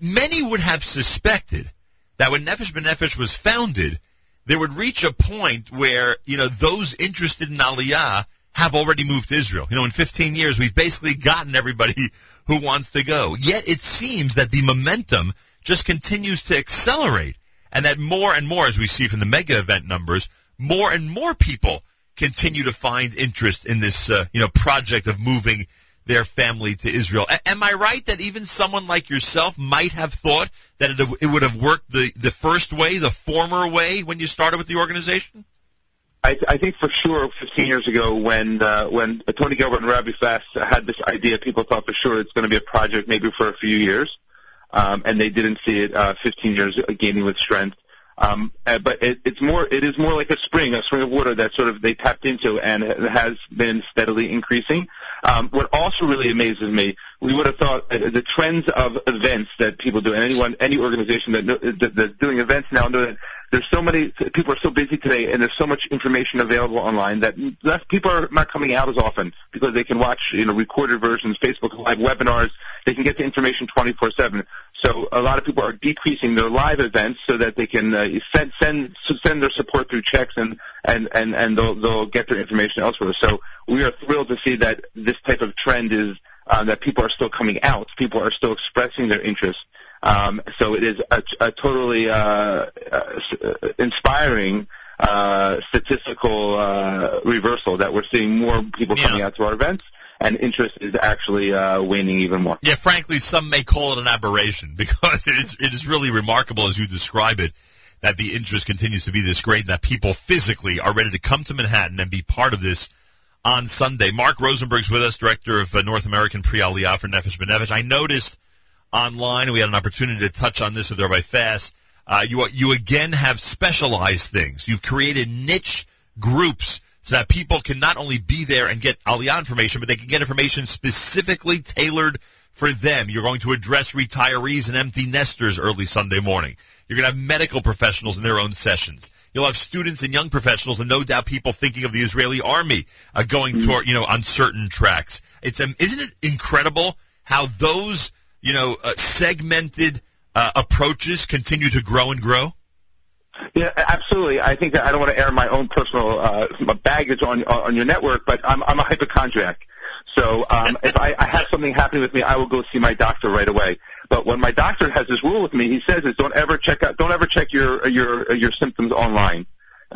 many would have suspected that when Nefesh B'Nefesh was founded, there would reach a point where you know those interested in Aliyah have already moved to Israel. You know, in 15 years, we've basically gotten everybody who wants to go. Yet it seems that the momentum just continues to accelerate, and that more and more, as we see from the mega event numbers, more and more people continue to find interest in this, uh, you know, project of moving their family to Israel. A- am I right that even someone like yourself might have thought that it, it would have worked the, the first way, the former way, when you started with the organization? I, I think for sure 15 years ago when uh, when Tony Gelbart and Rabbi Fass had this idea, people thought for sure it's going to be a project maybe for a few years, um, and they didn't see it uh, 15 years gaining with strength. Um, uh, but it, it's more, it is more like a spring, a spring of water that sort of they tapped into and has been steadily increasing. Um, what also really amazes me, we would have thought uh, the trends of events that people do, and anyone, any organization that, that that's doing events now know that there's so many people are so busy today, and there's so much information available online that less people are not coming out as often because they can watch you know recorded versions, Facebook live webinars. They can get the information 24/7. So a lot of people are decreasing their live events so that they can uh, send send send their support through checks and and and and they'll they'll get their information elsewhere. So we are thrilled to see that this type of trend is uh, that people are still coming out. People are still expressing their interest. Um, so it is a, a totally uh, uh, inspiring uh, statistical uh, reversal that we're seeing more people coming out to our events, and interest is actually uh, waning even more. Yeah, frankly, some may call it an aberration because it is it is really remarkable as you describe it that the interest continues to be this great and that people physically are ready to come to Manhattan and be part of this on Sunday. Marc Rosenberg's with us, director of uh, North American Pre-Aliyah for Nefesh B'Nefesh. I noticed online, we had an opportunity to touch on this with Rabbi Fass. Uh, you you again have specialized things. You've created niche groups so that people can not only be there and get Aliyah information, but they can get information specifically tailored for them. You're going to address retirees and empty nesters early Sunday morning. You're going to have medical professionals in their own sessions. You'll have students and young professionals, and no doubt people thinking of the Israeli army uh, going toward, you know, on certain tracks. It's um, isn't it incredible how those, you know, uh, segmented uh, approaches continue to grow and grow? Yeah, absolutely. I think that I don't want to air my own personal uh, baggage on on your network, but I'm I'm a hypochondriac. So um, if I, I have something happening with me, I will go see my doctor right away. But when my doctor has this rule with me, he says is don't ever check out, don't ever check your your your symptoms online.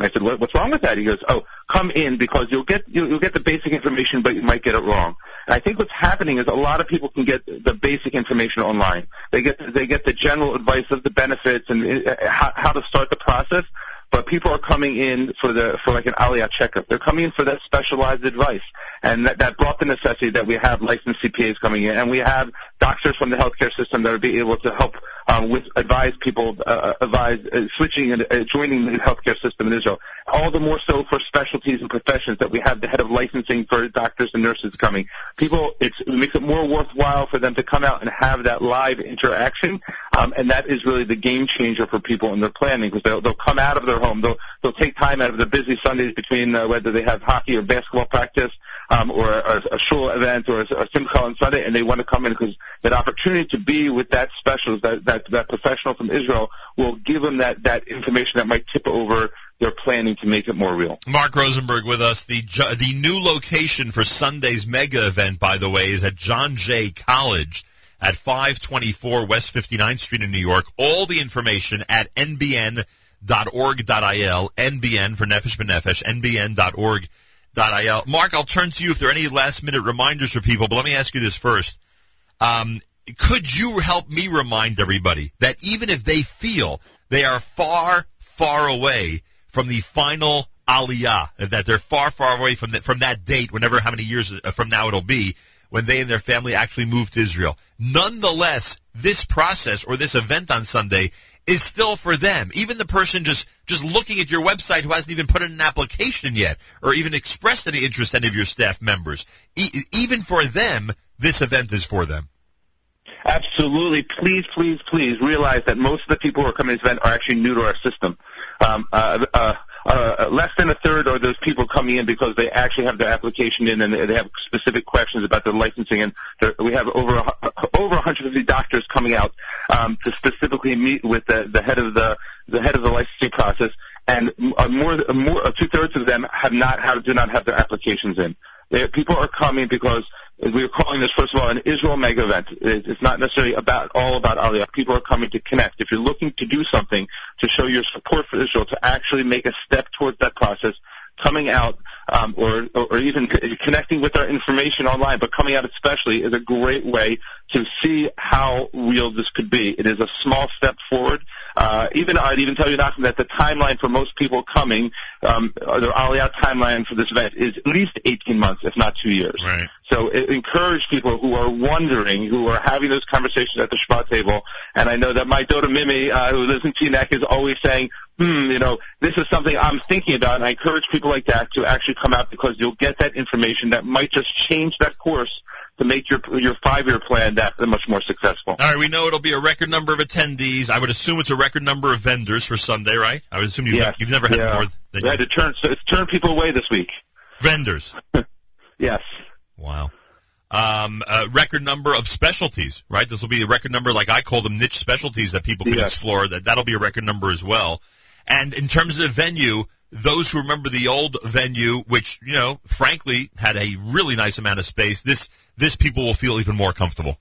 And I said, what, what's wrong with that? He goes, oh, come in because you'll get you'll, you'll get the basic information, but you might get it wrong. And I think what's happening is a lot of people can get the basic information online. They get they get the general advice of the benefits and uh, how, how to start the process. But people are coming in for the for like an aliyah checkup. They're coming in for that specialized advice, and that, that brought the necessity that we have licensed CPAs coming in, and we have doctors from the healthcare system that will be able to help um, with advise people uh, advise uh, switching and uh, joining the healthcare system in Israel. All the more so for specialties and professions that we have the head of licensing for doctors and nurses coming. People, it makes it more worthwhile for them to come out and have that live interaction, um, and that is really the game changer for people in their planning because they'll, they'll come out of their home. They'll they'll take time out of their busy Sundays between uh, whether they have hockey or basketball practice um, or a, a shul event or a, a simcha on Sunday, and they want to come in because that opportunity to be with that specialist, that that that professional from Israel, will give them that that information that might tip over their planning to make it more real. Marc Rosenberg with us. The the new location for Sunday's mega event, by the way, is at John Jay College at 524 West 59th Street in New York. All the information at nbn.org.il, nbn for Nefesh B'Nefesh, nbn.org.il. Marc, I'll turn to you if there are any last minute reminders for people, but let me ask you this first. Um, could you help me remind everybody that even if they feel they are far, far away from the final aliyah, that they're far, far away from that, from that date, whenever, how many years uh, from now it'll be, when they and their family actually move to Israel. Nonetheless, this process or this event on Sunday is still for them. Even the person just, just looking at your website who hasn't even put in an application yet or even expressed any interest in any of your staff members. E- even for them, this event is for them. Absolutely. Please, please, please realize that most of the people who are coming to this event are actually new to our system. Um, uh, uh, uh, less than a third are those people coming in because they actually have their application in and they have specific questions about their licensing. And we have over over 150 doctors coming out um, to specifically meet with the, the head of the the head of the licensing process. And uh, more, more uh, two thirds of them have not have, do not have their applications in. They, people are coming because we are calling this, first of all, an Israel mega event. It's not necessarily about all about Aliyah. People are coming to connect. If you're looking to do something to show your support for Israel, to actually make a step towards that process, coming out um, or, or even connecting with our information online, but coming out especially is a great way to see how real this could be. It is a small step forward. Uh, even I'd even tell you, Nachum, that the timeline for most people coming, um, or their Aliyah timeline for this event is at least 18 months, if not two years. Right. So it, encourage people who are wondering, who are having those conversations at the Shabbat table. And I know that my daughter Mimi, uh, who lives in Teaneck, is always saying, hmm, you know, this is something I'm thinking about. And I encourage people like that to actually come out because you'll get that information that might just change that course to make your your five year plan that much more successful. All right, we know it'll be a record number of attendees. I would assume it's a record number of vendors for Sunday, right? I would assume you've, Yes. you've never had Yeah. more than had to turn so it's turned people away this week. vendors. Yes. Wow. Um, a record number of specialties, right? This will be a record number, like I call them niche specialties that people can Yes. explore. That that'll be a record number as well. And in terms of the venue, those who remember the old venue, which you know, frankly, had a really nice amount of space, this this people will feel even more comfortable.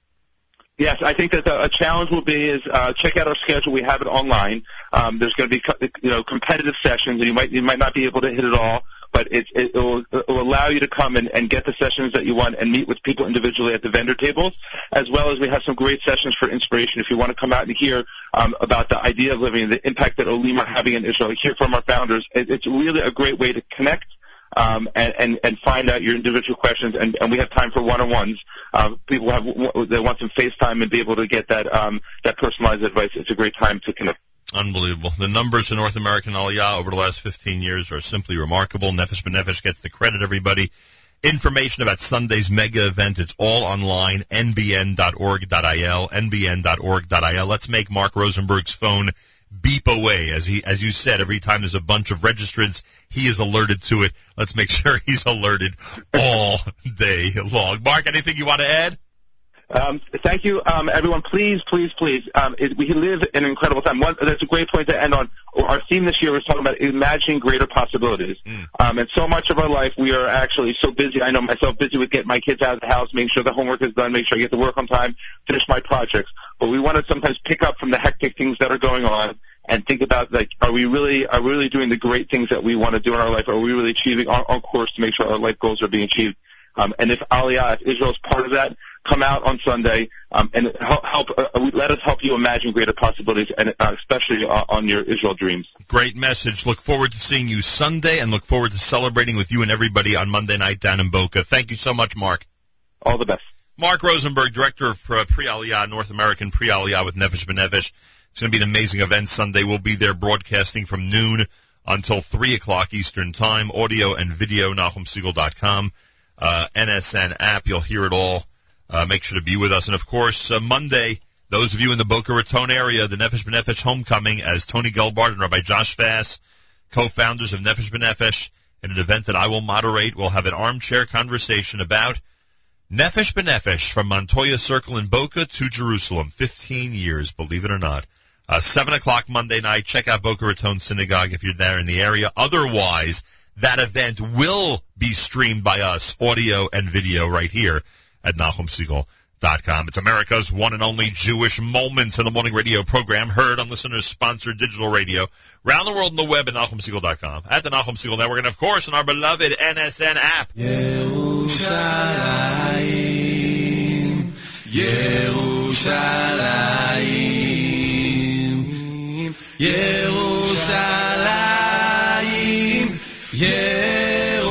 Yes, I think that the, a challenge will be is uh, check out our schedule. We have it online. Um, there's going to be co- you know competitive sessions, and you might you might not be able to hit it all, but it it will, it will allow you to come and, and get the sessions that you want and meet with people individually at the vendor tables, as well as we have some great sessions for inspiration. If you want to come out and hear um, about the idea of living, the impact that Olim are having in Israel, hear from our founders, it, it's really a great way to connect um, and, and, and find out your individual questions. And, and we have time for one-on-ones. Uh, people have they want some FaceTime and be able to get that um, that personalized advice. It's a great time to connect. Unbelievable. The numbers in North American Aliyah over the last 15 years are simply remarkable. Nefesh B'Nefesh gets the credit, everybody. Information about Sunday's mega event, it's all online, nbn.org.il, nbn.org.il. Let's make Marc Rosenberg's phone beep away. As he, as you said, every time there's a bunch of registrants, he is alerted to it. Let's make sure he's alerted all day long. Marc, anything you want to add? Um, thank you, um, everyone. Please, please, please. Um, it, we live in an incredible time. One, that's a great point to end on. Our theme this year was talking about imagining greater possibilities. Um, and so much of our life, we are actually so busy. I know myself busy with getting my kids out of the house, making sure the homework is done, make sure I get to work on time, finish my projects. But we want to sometimes pick up from the hectic things that are going on and think about like, are we really, are we really doing the great things that we want to do in our life? Are we really achieving our, our course to make sure our life goals are being achieved? Um, and if Aliyah, if Israel is part of that, come out on Sunday um, and help. help uh, let us help you imagine greater possibilities, and uh, especially uh, on your Israel dreams. Great message. Look forward to seeing you Sunday and look forward to celebrating with you and everybody on Monday night down in Boca. Thank you so much, Marc. All the best. Marc Rosenberg, Director of uh, Pre-Aliyah, North American Pre-Aliyah with Nefesh B'Nefesh. It's going to be an amazing event Sunday. We'll be there broadcasting from noon until 3 o'clock Eastern Time. Audio and video, NachumSegal.com. Uh, NSN app, you'll hear it all. Uh, make sure to be with us. And of course, uh, Monday, those of you in the Boca Raton area, the Nefesh B'Nefesh homecoming as Tony Gelbart and Rabbi Josh Fass, co-founders of Nefesh B'Nefesh, in an event that I will moderate. We'll have an armchair conversation about Nefesh B'Nefesh from Montoya Circle in Boca to Jerusalem. 15 years, believe it or not. Uh, 7 o'clock Monday night. Check out Boca Raton Synagogue if you're there in the area. Otherwise, that event will be streamed by us, audio and video, right here at NachumSegal.com. It's America's one and only Jewish Moments in the Morning radio program, heard on listeners-sponsored digital radio, around the world on the web at NachumSegal.com, at the Nachum Segal Network, and of course on our beloved NSN app. Yerushalayim, Yerushalayim, Yerushalayim. Jerusalem.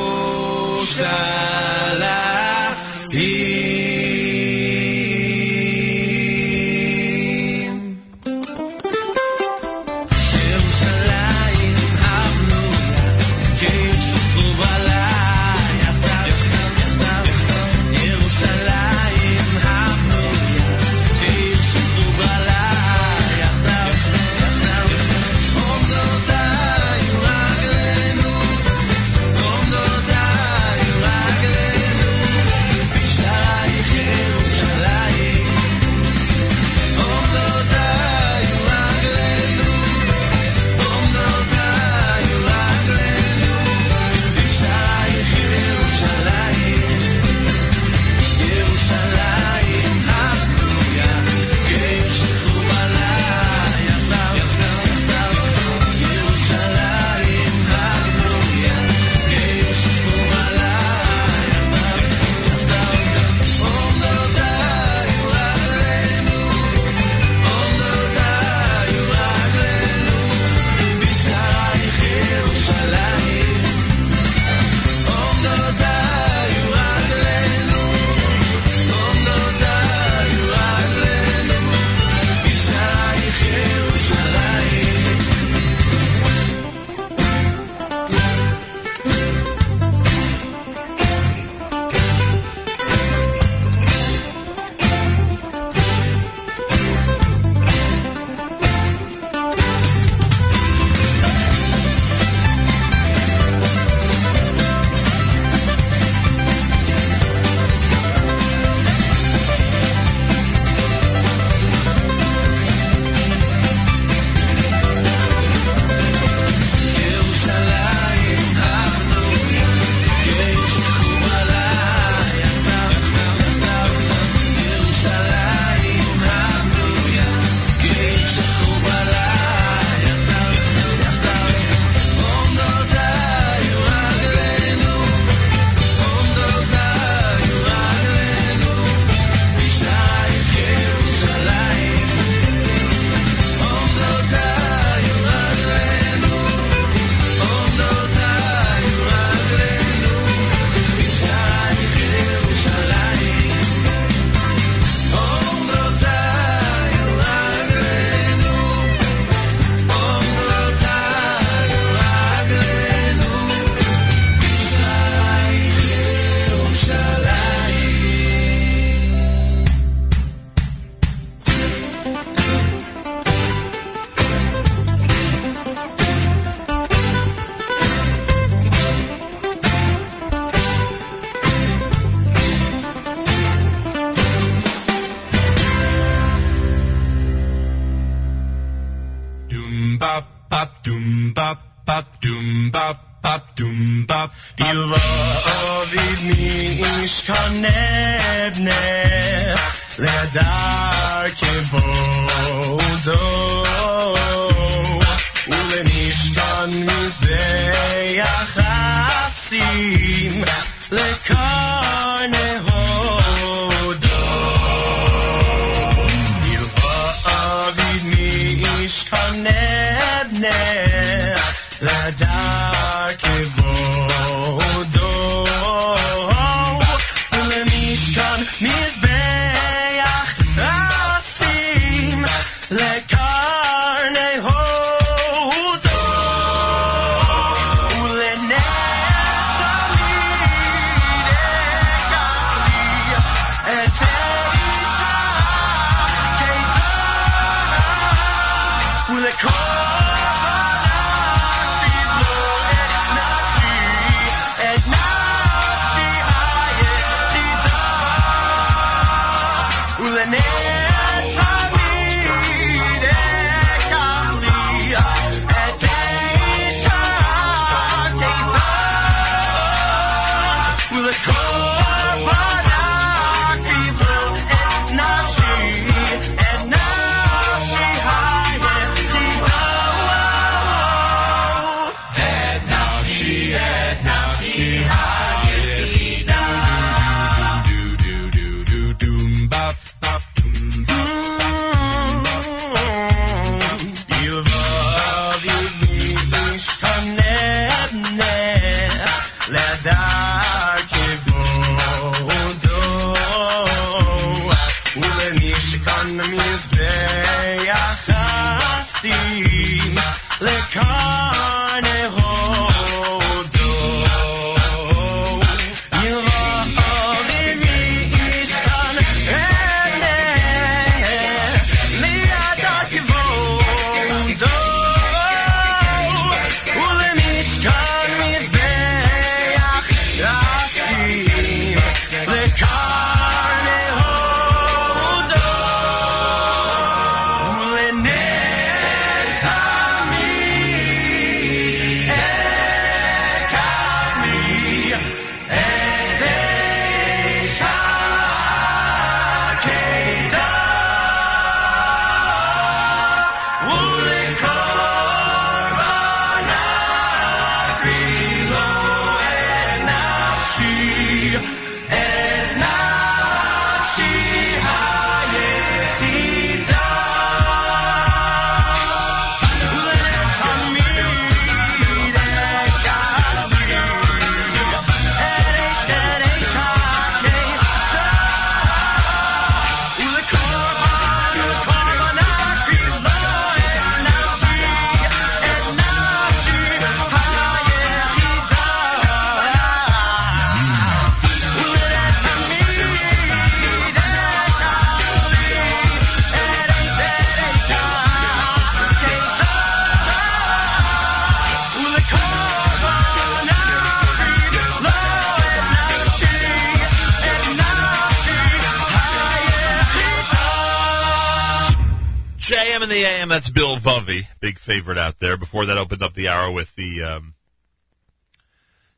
Big favorite out there. Before that, opened up the hour with the um,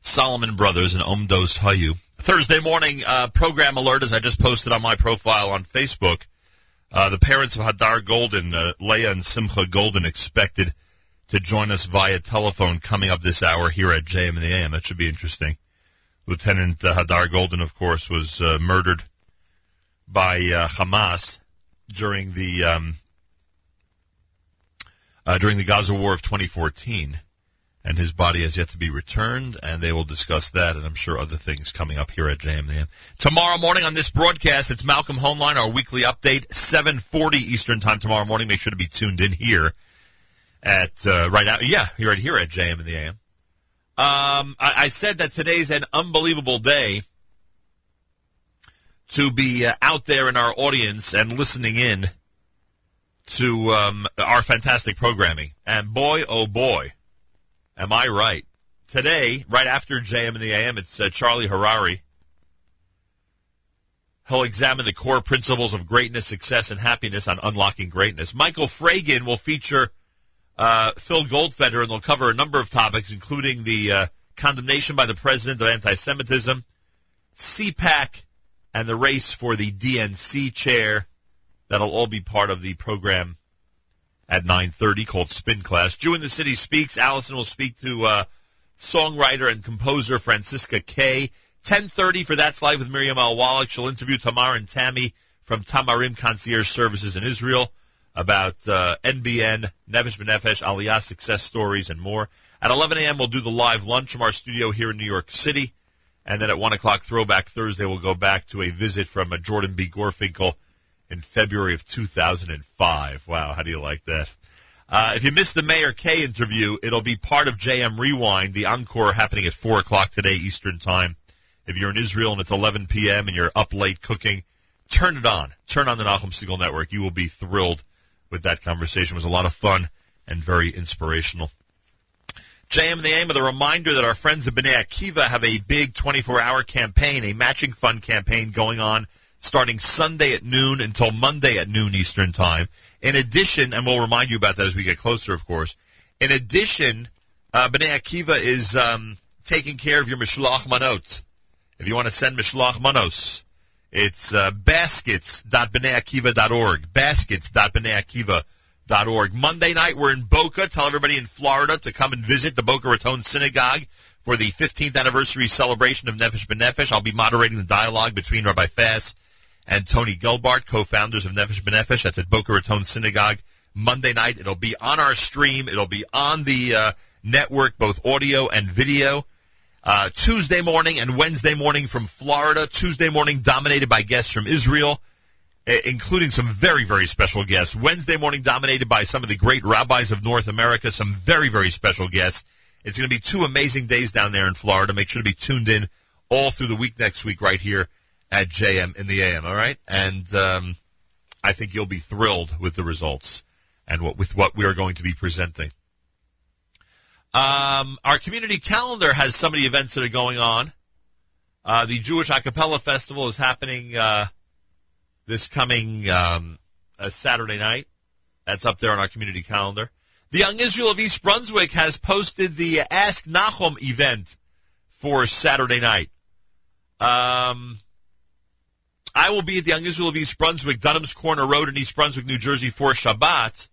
Solomon Brothers and Omdos Hayu. Thursday morning uh, program alert, as I just posted on my profile on Facebook. Uh, the parents of Hadar Goldin, uh, Leah and Simcha Goldin, expected to join us via telephone coming up this hour here at JM in the AM. That should be interesting. Lieutenant uh, Hadar Goldin, of course, was uh, murdered by uh, Hamas during the um, uh, during the Gaza War of 2014, and his body has yet to be returned, and they will discuss that, and I'm sure other things coming up here at JMAM. Tomorrow morning on this broadcast, it's Malcolm Hoenlein, our weekly update, 7:40 Eastern Time tomorrow morning. Make sure to be tuned in here at uh, right now. Yeah, you're right here at JM in the AM. Um, I, I said that today's an unbelievable day to be uh, out there in our audience and listening in to um, our fantastic programming. And boy, oh boy, am I right. Today, right after JM and the AM, it's uh, Charlie Harary. He'll examine the core principles of greatness, success, and happiness on unlocking greatness. Michael Fragin will feature uh, Phil Goldfeder, and they'll cover a number of topics, including the uh, condemnation by the president of anti-Semitism, CPAC, and the race for the DNC chair. That'll all be part of the program at 9:30 called Spin Class. Jew in the City speaks. Allison will speak to uh, songwriter and composer Francisca Kay. 10:30 for That's Live with Miriam Al Wallach. She'll interview Tamar and Tammy from Tamarim Concierge Services in Israel about uh, NBN, Nefesh B'Nefesh, Aliyah success stories, and more. At 11 a.m., we'll do the live lunch from our studio here in New York City. And then at 1 o'clock, Throwback Thursday, we'll go back to a visit from uh, Jordan B. Gorfinkel in February of 2005. Wow, how do you like that? Uh, if you missed the Mayor K interview, it'll be part of JM Rewind, the encore happening at 4 o'clock today Eastern Time. If you're in Israel and it's 11 p.m. and you're up late cooking, turn it on. Turn on the Nachum Segal Network. You will be thrilled with that conversation. It was a lot of fun and very inspirational. JM and the AM of the reminder that our friends at B'nai Akiva have a big 24-hour campaign, a matching fund campaign going on starting Sunday at noon until Monday at noon Eastern Time. In addition, and we'll remind you about that as we get closer, of course. In addition, uh, B'nai Akiva is um, taking care of your Mishloach Manot. If you want to send Mishloach Manos, it's uh, baskets.bneiakiva.org. Baskets.bneiakiva.org. Monday night, we're in Boca. Tell everybody in Florida to come and visit the Boca Raton Synagogue for the 15th anniversary celebration of Nefesh B'Nefesh. I'll be moderating the dialogue between Rabbi Fass and Tony Gelbart, co-founders of Nefesh B'Nefesh. That's at Boca Raton Synagogue. Monday night, it'll be on our stream. It'll be on the uh, network, both audio and video. Uh, Tuesday morning and Wednesday morning from Florida. Tuesday morning dominated by guests from Israel, eh, including some very, very special guests. Wednesday morning dominated by some of the great rabbis of North America, some very, very special guests. It's going to be two amazing days down there in Florida. Make sure to be tuned in all through the week next week right here at JM in the AM, all right? And um, I think you'll be thrilled with the results and what, with what we are going to be presenting. Um, our community calendar has some of the events that are going on. Uh, the Jewish Acapella Festival is happening uh, this coming um, uh, Saturday night. That's up there on our community calendar. The Young Israel of East Brunswick has posted the Ask Nachum event for Saturday night. Um, I will be at the Young Israel of East Brunswick, Dunham's Corner Road in East Brunswick, New Jersey for Shabbat.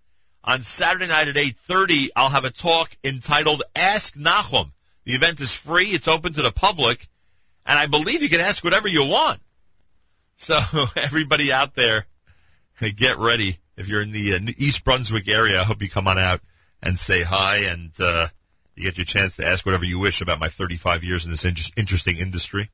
On Saturday night at 8.30, I'll have a talk entitled Ask Nachum. The event is free. It's open to the public. And I believe you can ask whatever you want. So everybody out there, get ready. If you're in the uh, East Brunswick area, I hope you come on out and say hi and uh, you get your chance to ask whatever you wish about my 35 years in this in- interesting industry.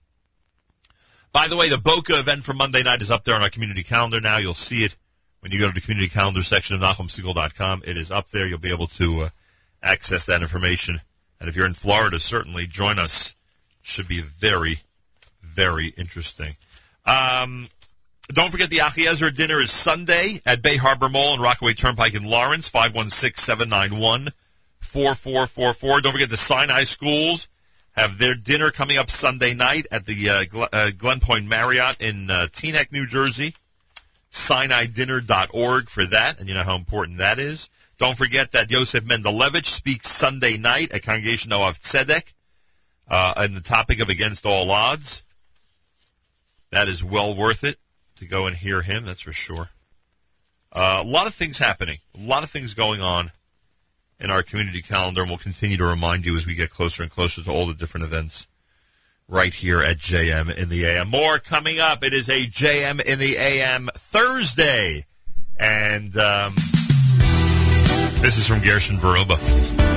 By the way, the Boca event for Monday night is up there on our community calendar now. You'll see it when you go to the community calendar section of NachumSegal.com. It is up there. You'll be able to uh, access that information. And if you're in Florida, certainly join us. Should be very, very interesting. Um, don't forget the Achiezer dinner is Sunday at Bay Harbor Mall and Rockaway Turnpike in Lawrence, 516-791-4444. Don't forget the Sinai schools have their dinner coming up Sunday night at the uh, Gl- uh, Glenpointe Marriott in uh, Teaneck, New Jersey. SinaiDinner.org for that, and you know how important that is. Don't forget that Yosef Mendelevich speaks Sunday night at Congregation Noav Tzedek uh, on the topic of Against All Odds. That is well worth it to go and hear him, that's for sure. Uh, a lot of things happening, a lot of things going on in our community calendar, and we'll continue to remind you as we get closer and closer to all the different events right here at JM in the AM. More coming up. It is a JM in the AM Thursday. And um, this is from Gershon Veroba.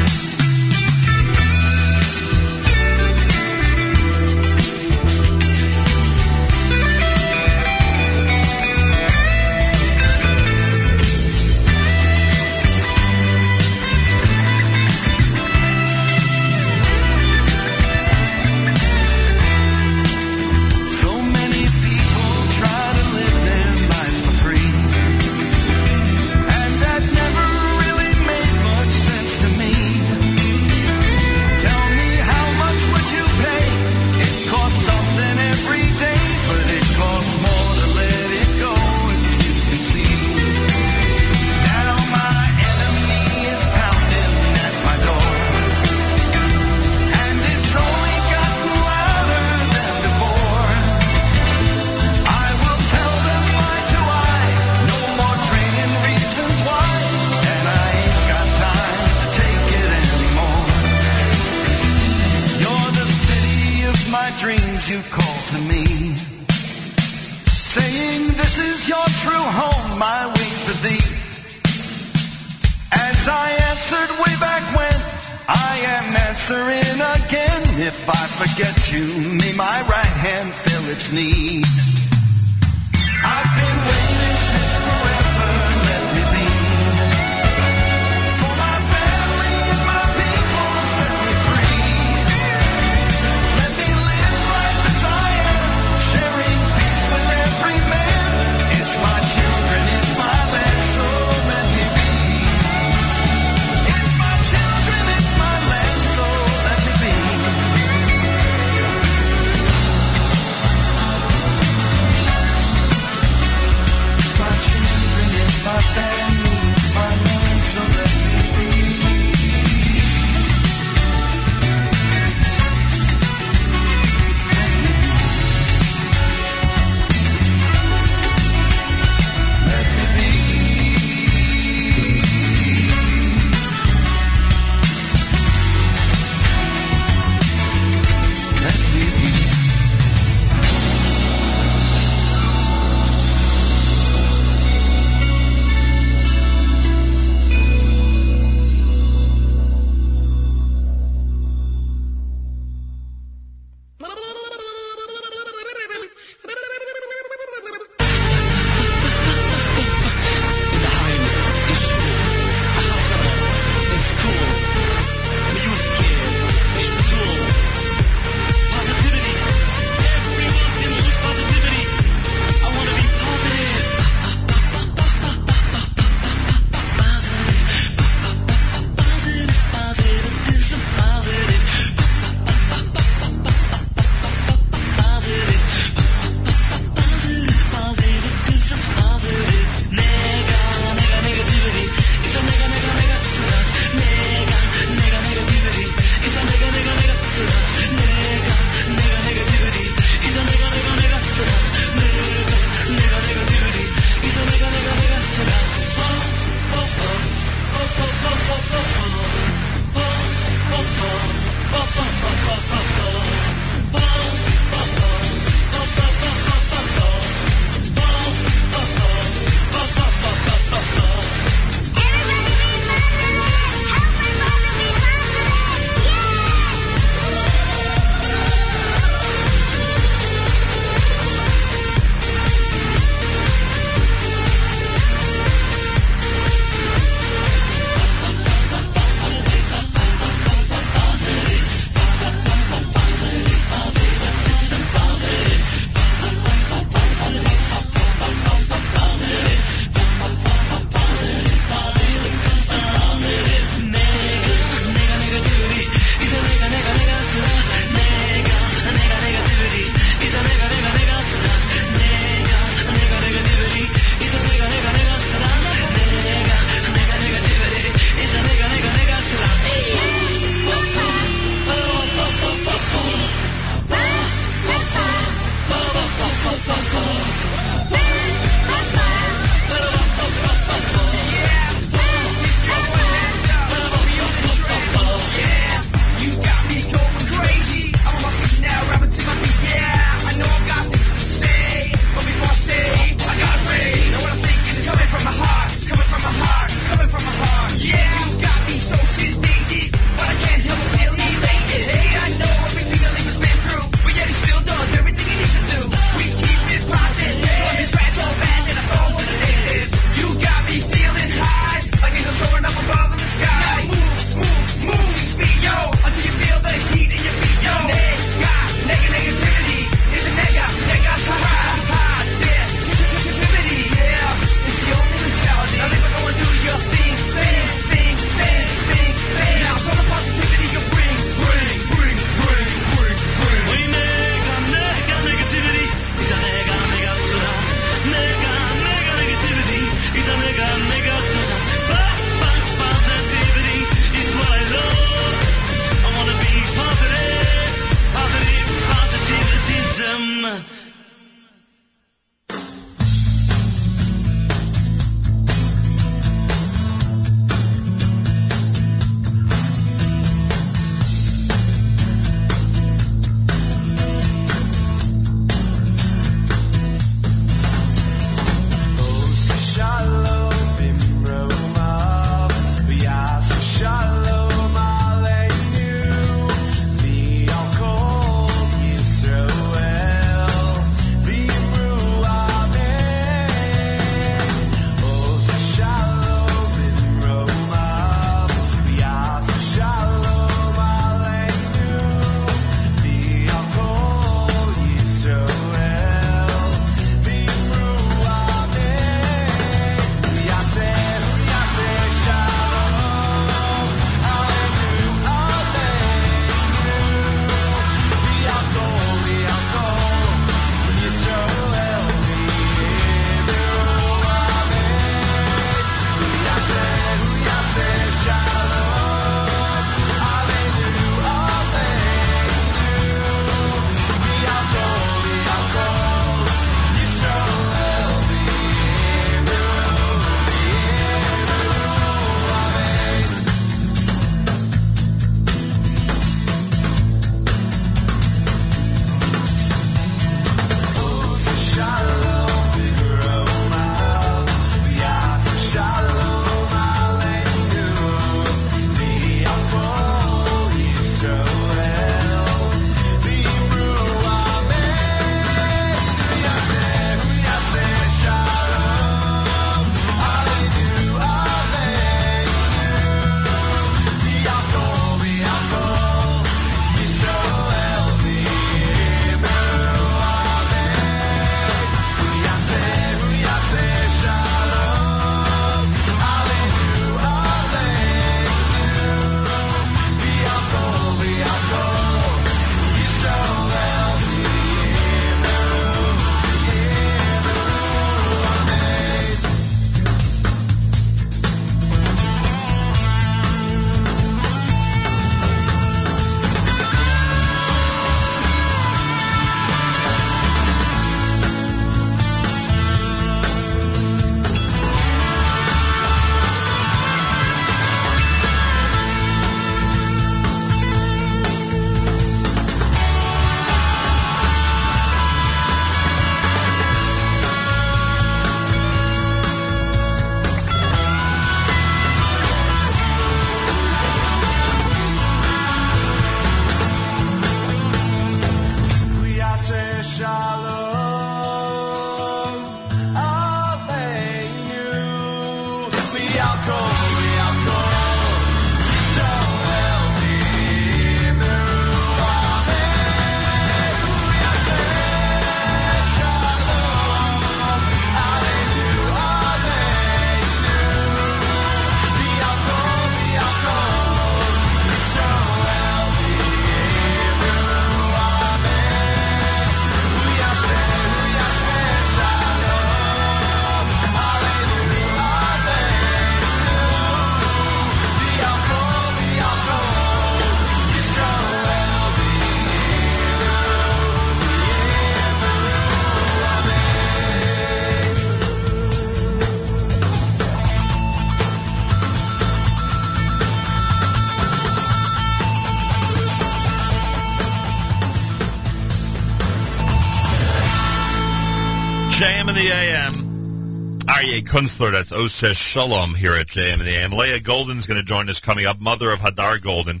Kunstler, that's Oses Shalom here at JM and the AM. Leah Goldin's going to join us coming up, mother of Hadar Goldin.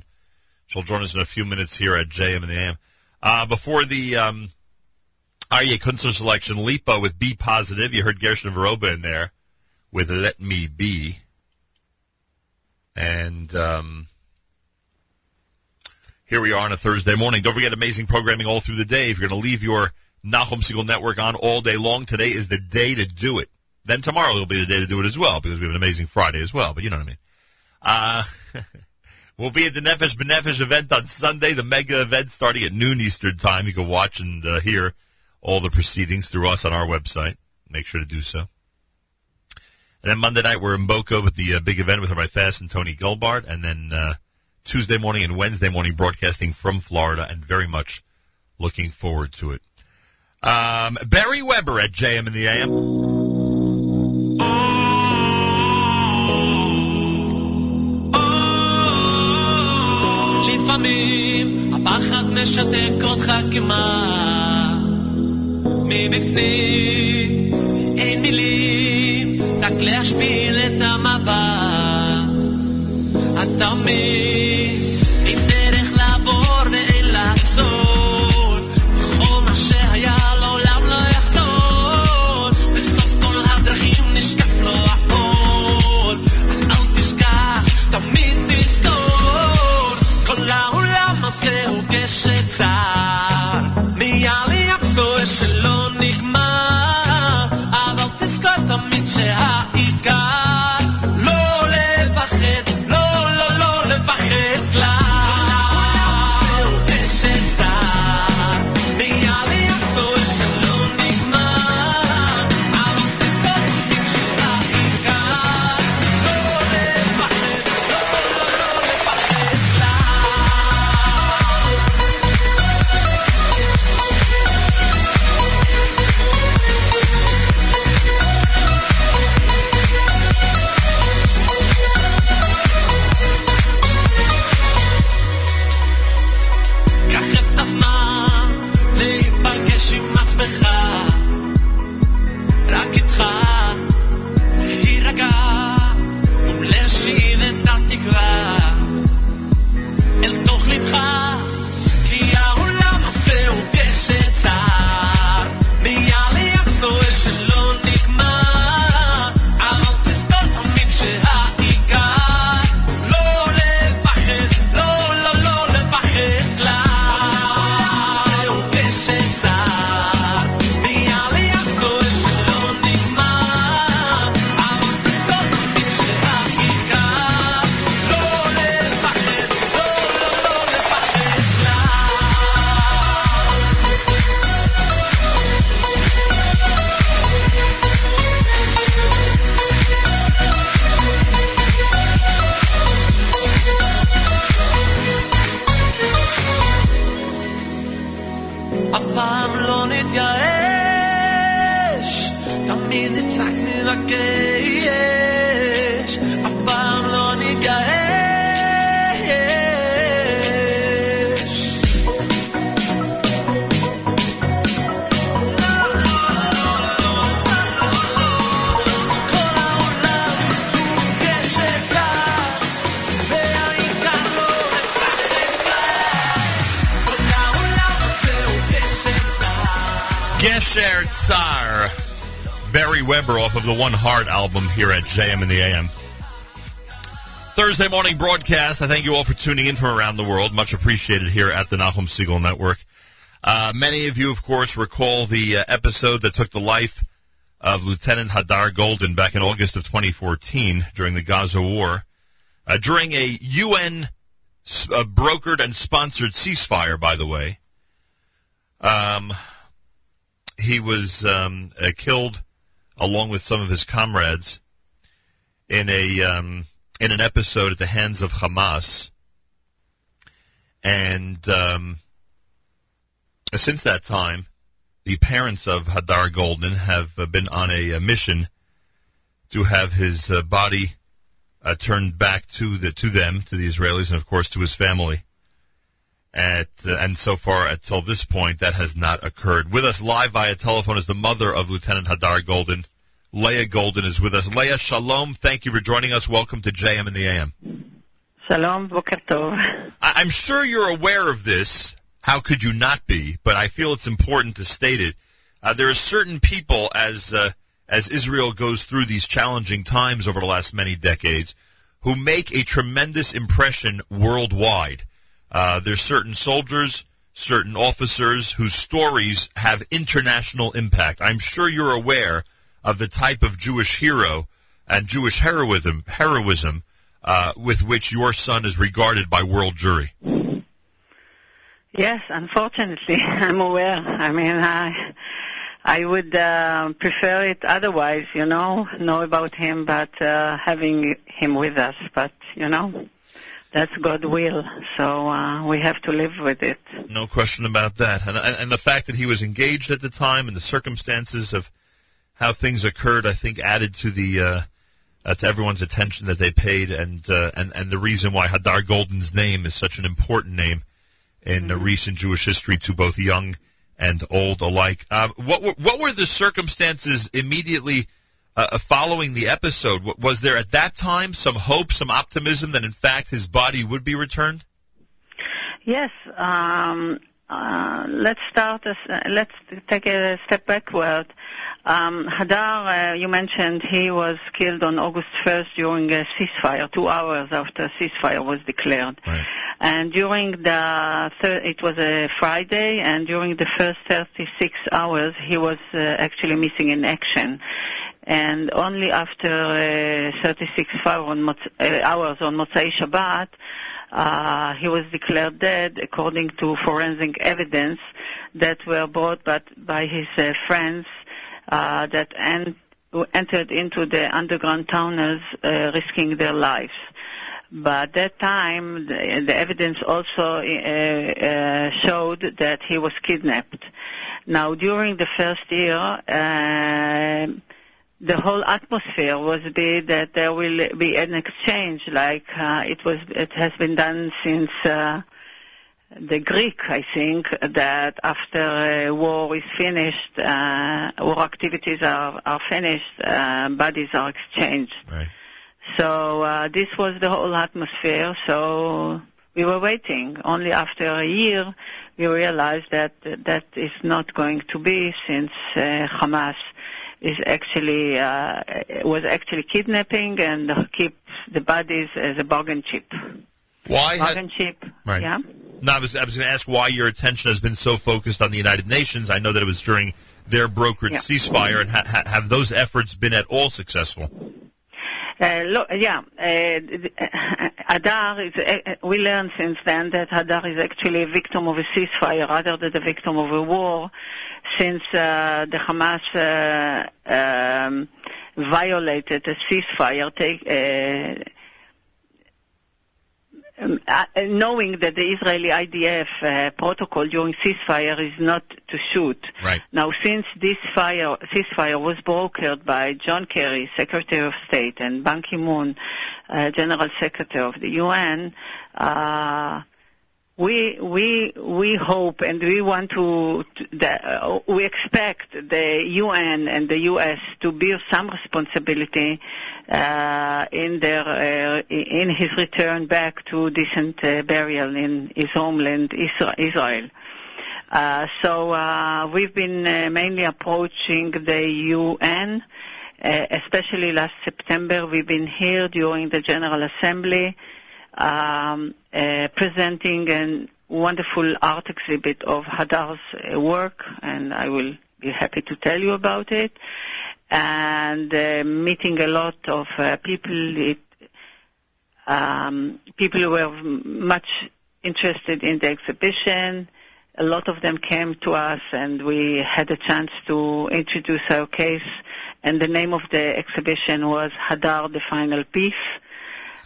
She'll join us in a few minutes here at JM and the AM. Uh, before the um, Aryeh Kunstler selection, Lipa with Be Positive. You heard Gershon Veroba in there with Let Me Be. And um, here we are on a Thursday morning. Don't forget amazing programming all through the day. If you're going to leave your Nachum Segal Network on all day long, today is the day to do it. Then tomorrow will be the day to do it as well because we have an amazing Friday as well. But you know what I mean. Uh, we'll be at the Nefesh B'Nefesh event on Sunday, the mega event starting at noon Eastern time. You can watch and uh, hear all the proceedings through us on our website. Make sure to do so. And then Monday night we're in Boca with the uh, big event with Rabbi Fass and Tony Gelbart, and then uh, Tuesday morning and Wednesday morning broadcasting from Florida, and very much looking forward to it. Um, Beri Weber at JM in the AM. לפעמים הפחד משתק אותך כמעט. מבפנים אין מילים רק להשפיל את המבט. אתה מבין the One Heart album here at JM in the AM. Thursday morning broadcast. I thank you all for tuning in from around the world. Much appreciated here at the Nachum Segal Network. Uh, many of you, of course, recall the uh, episode that took the life of Lieutenant Hadar Goldin back in August of 2014 during the Gaza War. Uh, during a UN uh, brokered and sponsored ceasefire, by the way. Um, he was um, uh, killed along with some of his comrades in a um, in an episode at the hands of Hamas. And um, since that time, the parents of Hadar Goldin have uh, been on a, uh mission to have his uh, body uh, turned back to the to them, to the Israelis, and of course to his family. At, uh, and so far, until this point, that has not occurred. With us live via telephone is the mother of Lieutenant Hadar Goldin. Leah Goldin is with us. Leah, shalom. Thank you for joining us. Welcome to JM in the AM. Shalom, Boker Tov. I'm sure you're aware of this. How could you not be? But I feel it's important to state it. Uh, there are certain people, as uh, as Israel goes through these challenging times over the last many decades, who make a tremendous impression worldwide. Uh, there's certain soldiers, certain officers whose stories have international impact. I'm sure you're aware of the type of Jewish hero and Jewish heroism, heroism uh, with which your son is regarded by world Jewry. Yes, unfortunately, I'm aware. I mean, I I would uh, prefer it otherwise, you know, know about him, but uh, having him with us. But you know, that's God will. So uh, we have to live with it. No question about that. And, and, the fact that he was engaged at the time and the circumstances of how things occurred, I think, added to the uh, uh, to everyone's attention that they paid, and uh, and and the reason why Hadar Goldin's name is such an important name in uh, recent Jewish history to both young and old alike. Uh, what were, what were the circumstances immediately uh, following the episode? Was there at that time some hope, some optimism that in fact his body would be returned? Yes. Um, uh, let's start. As, uh, let's take a step backward. Um, Hadar, uh, you mentioned he was killed on August 1st during a ceasefire, two hours after ceasefire was declared. And during the thir- it was a Friday, and during the first 36 hours, he was uh, actually missing in action. And only after uh, 36 on uh, hours on Motzai Shabbat, uh, he was declared dead according to forensic evidence that were brought by, by his uh, friends uh, that en- entered into the underground tunnels uh, risking their lives. But at that time, the, the evidence also showed that he was kidnapped. Now, during the first year, the whole atmosphere was be that there will be an exchange, like uh, it was. It has been done since. Uh, the Greek, I think, that after uh, war is finished, uh, war activities are, are finished, uh, bodies are exchanged. Right. So uh, this was the whole atmosphere. So we were waiting. Only after a year, we realized that that is not going to be, since uh, Hamas is actually uh, was actually kidnapping and keep the bodies as a bargain chip. Why had- bargain chip? Right. Yeah. No, I was, I was going to ask why your attention has been so focused on the United Nations. I know that it was during their brokered Yeah. ceasefire, and ha- have those efforts been at all successful? Uh, lo- yeah, uh, uh, we learned since then that Hadar is actually a victim of a ceasefire rather than a victim of a war, since the Hamas um, violated a ceasefire. Take, uh, um, uh, knowing that the Israeli IDF uh, protocol during ceasefire is not to shoot. Right. Now, since this fire, ceasefire was brokered by John Kerry, Secretary of State, and Ban Ki-moon, uh, General Secretary of the UN, uh, we we we hope and we want to, to the, uh, we expect the UN and the US to bear some responsibility uh, in their uh, in his return back to decent uh, burial in his homeland Israel. Uh, so uh, we've been mainly approaching the UN, especially last September. We've been here during the General Assembly um, uh, presenting a wonderful art exhibit of Hadar's uh, work, and I will be happy to tell you about it. And uh, meeting a lot of uh, people, it, um, people who were much interested in the exhibition. A lot of them came to us, and we had a chance to introduce our case. And the name of the exhibition was Hadar: The Final Piece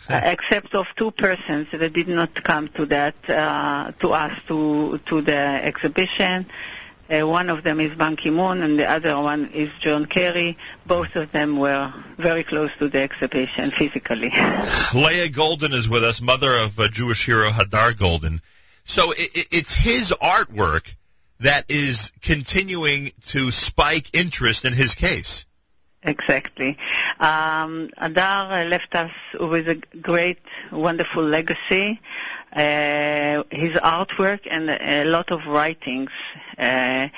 except of two persons that did not come to that uh, to us to to the exhibition. Uh, one of them is Ban Ki-moon, and the other one is John Kerry. Both of them were very close to the exhibition physically. Leah Goldin is with us, mother of uh, Jewish hero Hadar Goldin. So i i- it's his artwork that is continuing to spike interest in his case. Exactly. Um, Adar left us with a great, wonderful legacy. Uh, his artwork and a lot of writings. Uh,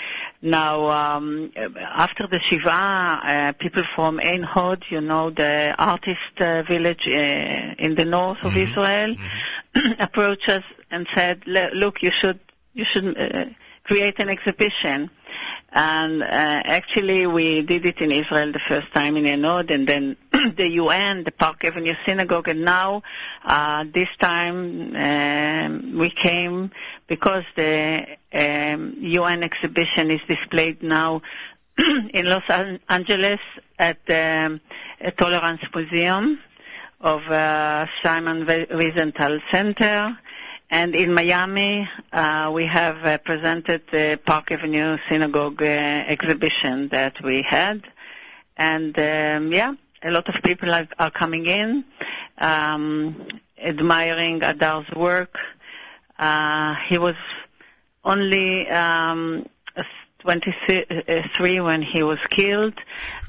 now, um, after the Shiva, uh, people from Ein Hod, you know, the artist uh, village uh, in the north of Israel, approached us and said, "Look, you should you should uh, create an exhibition." And uh, actually, we did it in Israel the first time in Enod, and then the UN, the Park Avenue Synagogue, and now uh, this time um, we came because the um, UN exhibition is displayed now in Los An- Angeles at the uh, Tolerance Museum of uh, Simon Wiesenthal Center. And in Miami, uh, we have uh, presented the Park Avenue Synagogue uh, exhibition that we had. And um, yeah, a lot of people are, coming in, um, admiring Adar's work. He was only um, 23 when he was killed,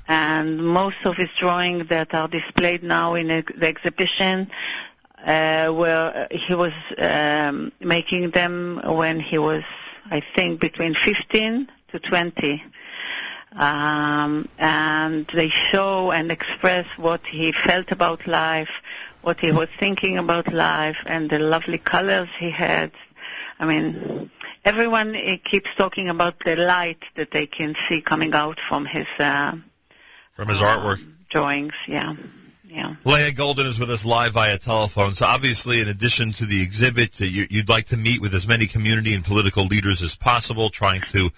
and most of his drawings that are displayed now in the exhibition uh, were he was um, making them when he was, I think, between 15 to 20. Um, and they show and express what he felt about life, what he was thinking about life, and the lovely colors he had. I mean, everyone keeps talking about the light that they can see coming out from his uh, From his artwork. drawings. Yeah, yeah. Leah Goldin is with us live via telephone. So obviously, in addition to the exhibit, uh, you, you'd like to meet with as many community and political leaders as possible, trying to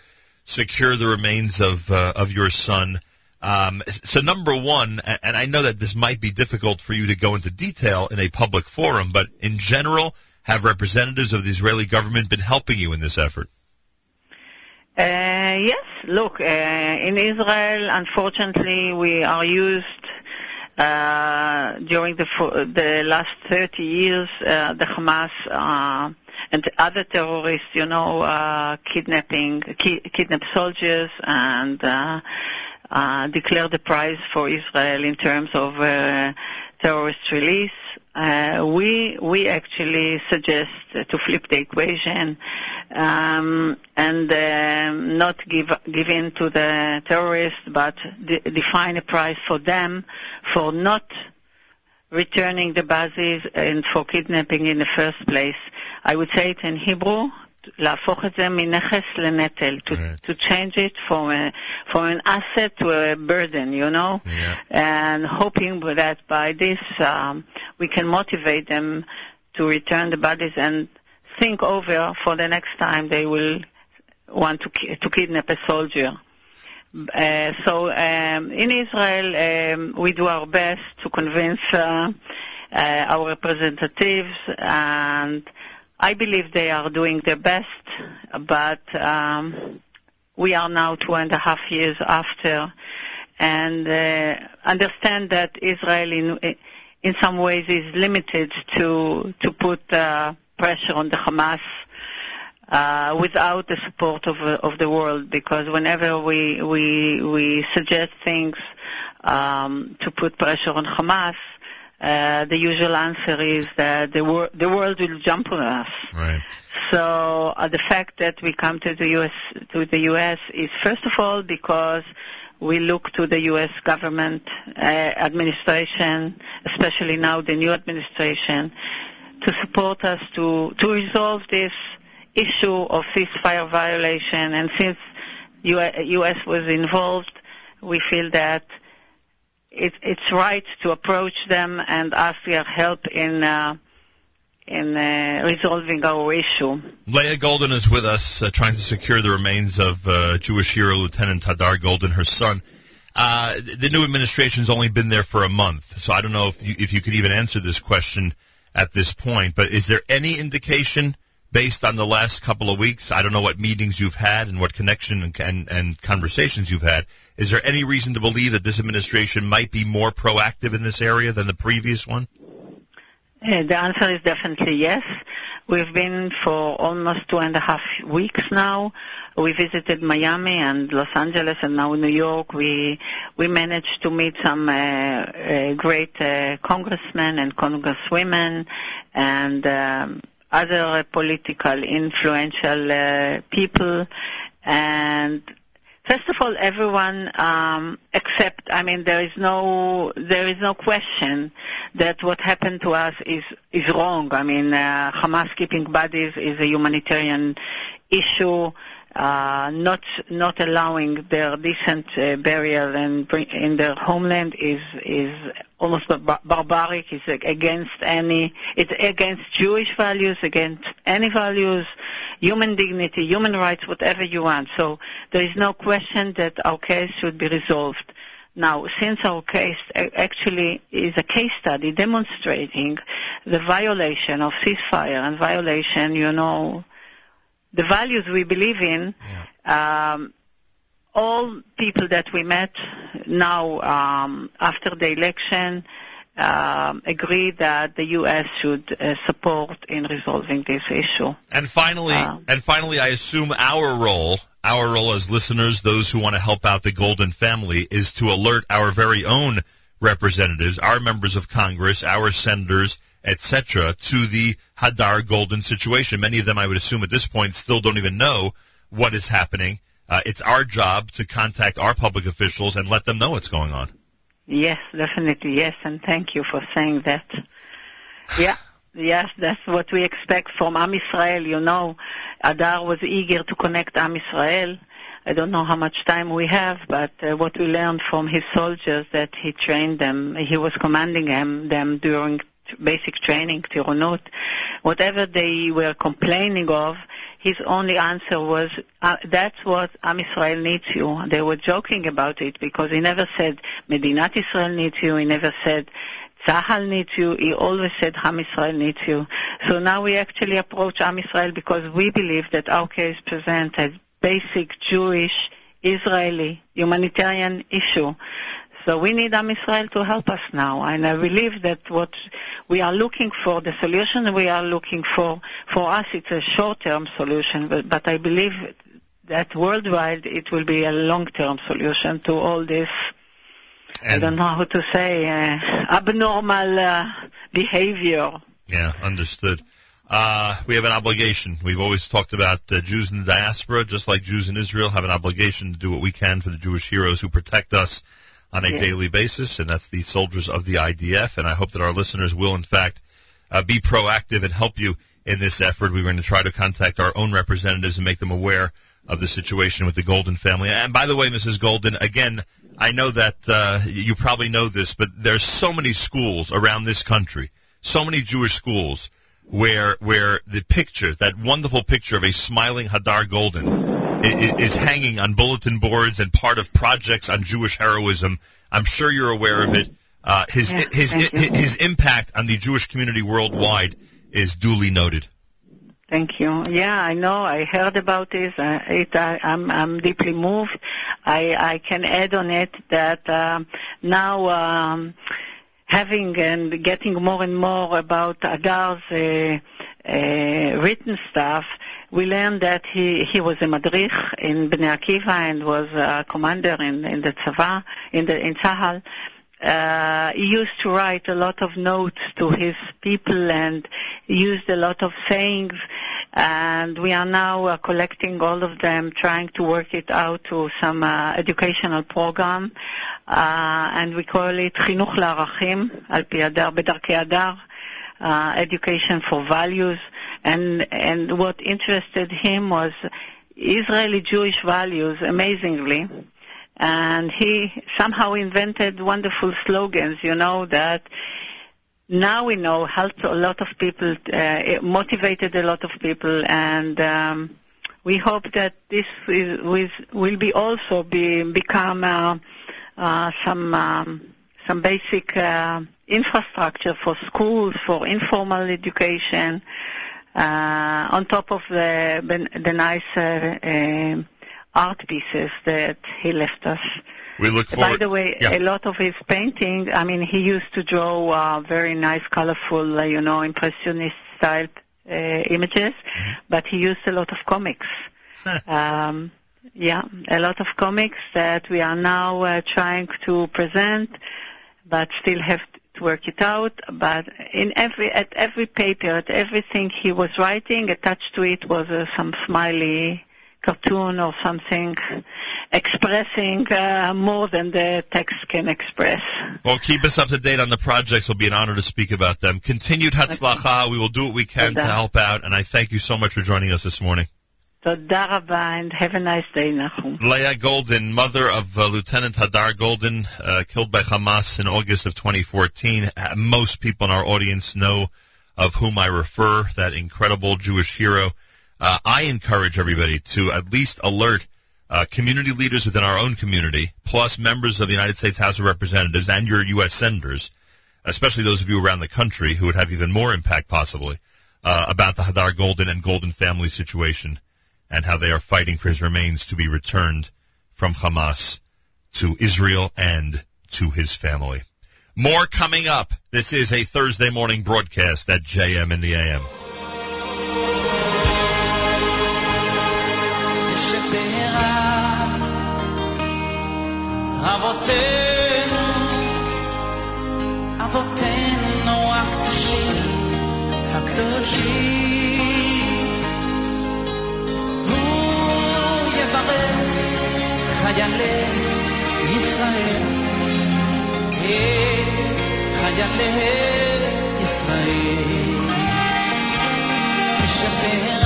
secure the remains of uh, of your son. Um, so number one, and I know that this might be difficult for you to go into detail in a public forum, but in general, have representatives of the Israeli government been helping you in this effort? Uh, yes, look, uh, in Israel, unfortunately, we are used during the the last 30 years, uh, the Hamas uh, and other terrorists, you know, uh, kidnapping, ki- kidnap soldiers and uh, uh, declare the prize for Israel in terms of uh, terrorist release. Uh, we we actually suggest to flip the equation um, and um, not give give in to the terrorists, but de- define a price for them for not returning the bases and for kidnapping in the first place. I would say it in Hebrew. להפוך את זה מנכס לנטל, to, to change it from, a, from an asset to a burden, you know, and hoping that by this um, we can motivate them to return the bodies and think over for the next time they will want to, ki- to kidnap a soldier. Uh, so um, in Israel, um, we do our best to convince uh, uh, our representatives, and I believe they are doing their best. But um, we are now two and a half years after, and uh, understand that Israel, in some ways, is limited to to put uh, pressure on the Hamas uh, without the support of of the world. Because whenever we we we suggest things um, to put pressure on Hamas, uh, the usual answer is that the wor- the world will jump on us. Right. So uh, the fact that we come to the U.S. to the U.S. is first of all because we look to the U.S. government uh, administration, especially now the new administration, to support us to to resolve this issue of ceasefire violation. And since U.S. was involved, we feel that it, it's right to approach them and ask their help in uh, in uh, resolving our issue. Leah Goldin is with us, uh, trying to secure the remains of uh, Jewish hero Lieutenant Hadar Goldin, her son. Uh, the new administration's only been there for a month, so I don't know if you, if you could even answer this question at this point. But is there any indication, based on the last couple of weeks, I don't know what meetings you've had and what connection and, and, and conversations you've had, is there any reason to believe that this administration might be more proactive in this area than the previous one? Uh, the answer is definitely yes. We've been for almost two and a half weeks now. We visited Miami and Los Angeles and now New York. We we managed to meet some uh, uh, great uh, congressmen and congresswomen and um, other political influential uh, people and First of all, everyone um, accept. I mean, there is no there is no question that what happened to us is is wrong. I mean, uh, Hamas keeping bodies is a humanitarian issue. Uh, not not allowing their decent uh, burial bring, in their homeland is is almost bar- barbaric. It's against any. It's against Jewish values, against any values, human dignity, human rights, whatever you want. So there is no question that our case should be resolved. Now, since our case actually is a case study demonstrating the violation of ceasefire and violation, you know, the values we believe in, um, all people that we met now um, after the election um, agree that the U.S. should uh, support in resolving this issue. And finally, Uh, and finally, I assume our role, our role as listeners, those who want to help out the Goldin family, is to alert our very own representatives, our members of Congress, our senators, etc., to the Hadar Goldin situation. Many of them, I would assume, at this point, still don't even know what is happening. Uh, it's our job to contact our public officials and let them know what's going on. Yes, definitely, yes, and thank you for saying that. Yeah, yes, that's what we expect from Am Israel. You know, Adar was eager to connect Am Israel. I don't know how much time we have, but uh, what we learned from his soldiers that he trained them, he was commanding them, them during basic training, Tironut, whatever they were complaining of, his only answer was, uh, that's what Am Israel needs you. They were joking about it because he never said, Medinat Israel needs you. He never said, Tzahal needs you. He always said, Am Israel needs you. So now we actually approach Am Israel because we believe that our case presents a basic Jewish, Israeli, humanitarian issue. So we need Am Israel to help us now, and I believe that what we are looking for, the solution we are looking for, for us it's a short-term solution, but, but I believe that worldwide it will be a long-term solution to all this. I don't know how to say uh, abnormal uh, behavior. Yeah, understood. Uh, we have an obligation. We've always talked about uh, Jews in the diaspora, just like Jews in Israel, have an obligation to do what we can for the Jewish heroes who protect us on a Yeah. daily basis, and that's the soldiers of the IDF. And I hope that our listeners will, in fact, uh, be proactive and help you in this effort. We're going to try to contact our own representatives and make them aware of the situation with the Goldin family. And by the way, Mrs. Goldin, again, I know that uh, you probably know this, but there's so many schools around this country, so many Jewish schools where where the picture, that wonderful picture of a smiling Hadar Goldin, is hanging on bulletin boards and part of projects on Jewish heroism. I'm sure you're aware of it. Uh, his Yeah, his you. his impact on the Jewish community worldwide is duly noted. Thank you. Yeah, I know. I heard about this. Uh, it, I, I'm, I'm deeply moved. I, I can add on it that um, now um, having and getting more and more about Adar's uh, uh, written stuff, we learned that he, he was a madrich in Bnei Akiva and was a commander in, in the Tzava, in the in Tzahal. Uh, he used to write a lot of notes to his people and used a lot of sayings and we are now uh, collecting all of them, trying to work it out to some uh, educational program, uh, and we call it חינוך לערכים, על פי הדר, בדרכי הדר, uh, education for values, and, and what interested him was Israeli Jewish values, amazingly, and he somehow invented wonderful slogans, you know, that now we know helped a lot of people, uh, motivated a lot of people, and um, we hope that this is, will, will be also be become uh, uh, some um, some basic uh, infrastructure for schools, for informal education, uh, on top of the the nice uh, art pieces that he left us. We look forward. By the way, Yeah. a lot of his painting, I mean, he used to draw uh, very nice, colorful, uh, you know, impressionist style uh, images, but he used a lot of comics. um, yeah, a lot of comics that we are now uh, trying to present, but still have work it out. But in every at every paper, at everything he was writing, attached to it was uh, some smiley cartoon or something expressing uh, more than the text can express. Well, keep us up to date on the projects. It'll be an honor to speak about them. Continued Hatzlacha. We will do what we can to help out, and I thank you so much for joining us this morning. Toda and have a nice day, Leah Goldin, mother of uh, Lieutenant Hadar Goldin, uh, killed by Hamas in August of 2014. Uh, most people in our audience know of whom I refer, that incredible Jewish hero. Uh, I encourage everybody to at least alert uh, community leaders within our own community, plus members of the United States House of Representatives and your U.S. senators, especially those of you around the country who would have even more impact possibly, uh, about the Hadar Goldin and Goldin family situation and how they are fighting for his remains to be returned from Hamas to Israel and to his family. More coming up. This is a Thursday morning broadcast at JM in the AM. אבותינו, אבותינו הקדושים, הקדושים. חיילי ישראל, את חיילי ישראל. שפרה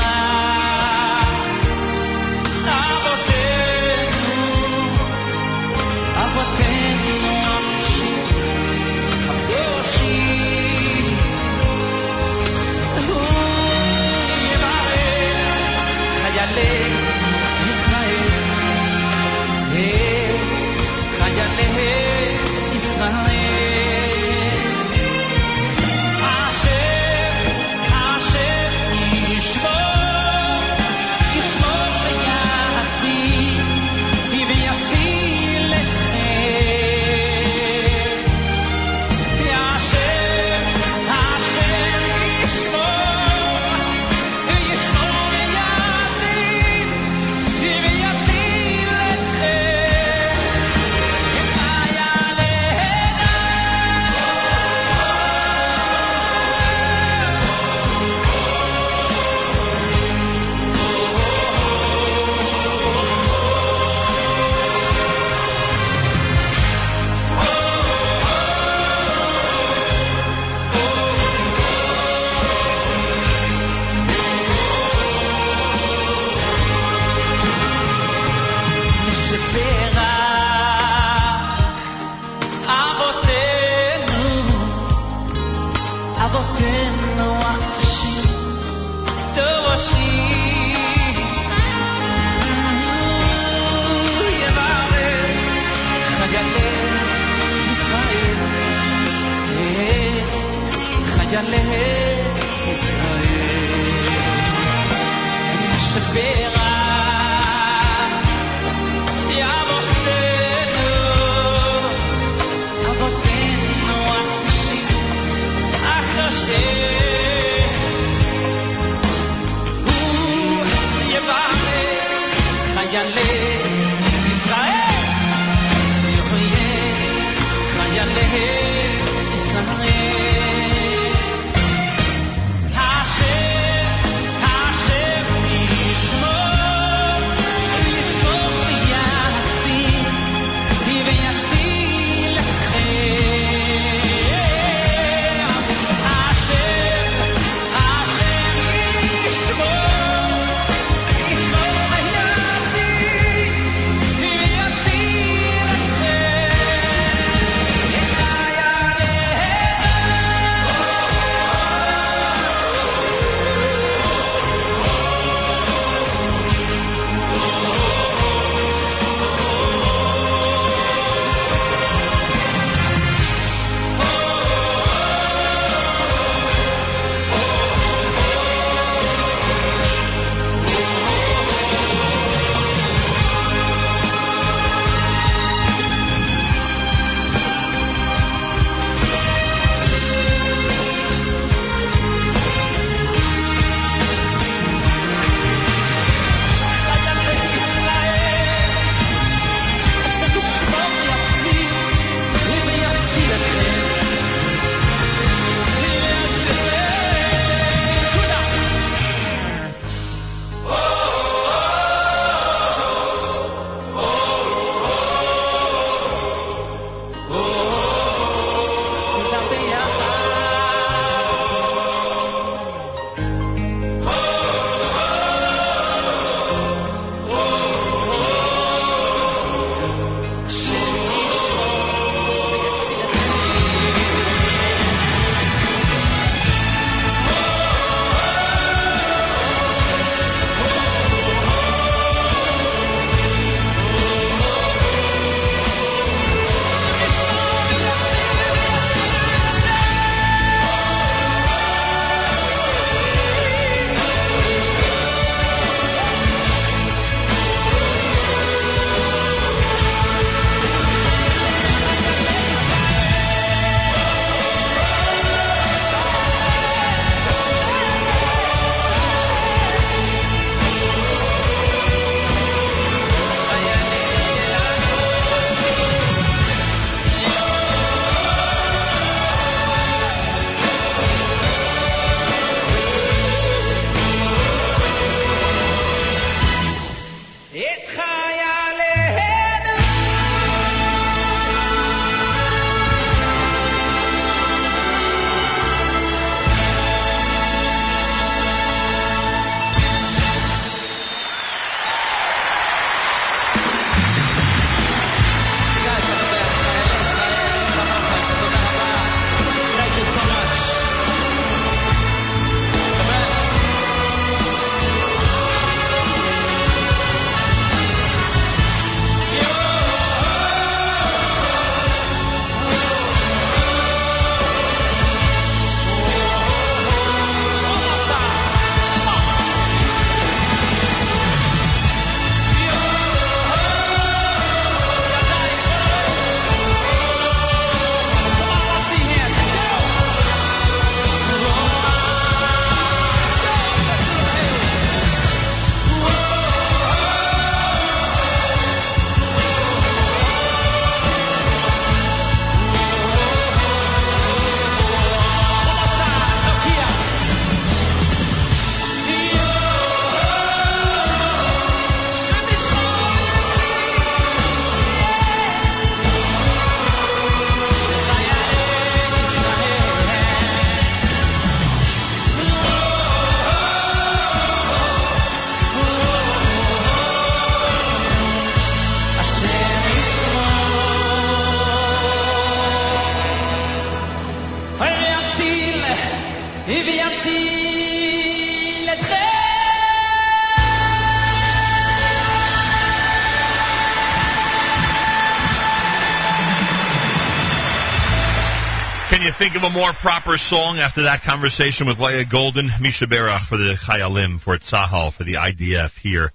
Of a more proper song after that conversation with Leah Goldin? Mi Sheberach for the Chayalim, for Tzahal, for the IDF here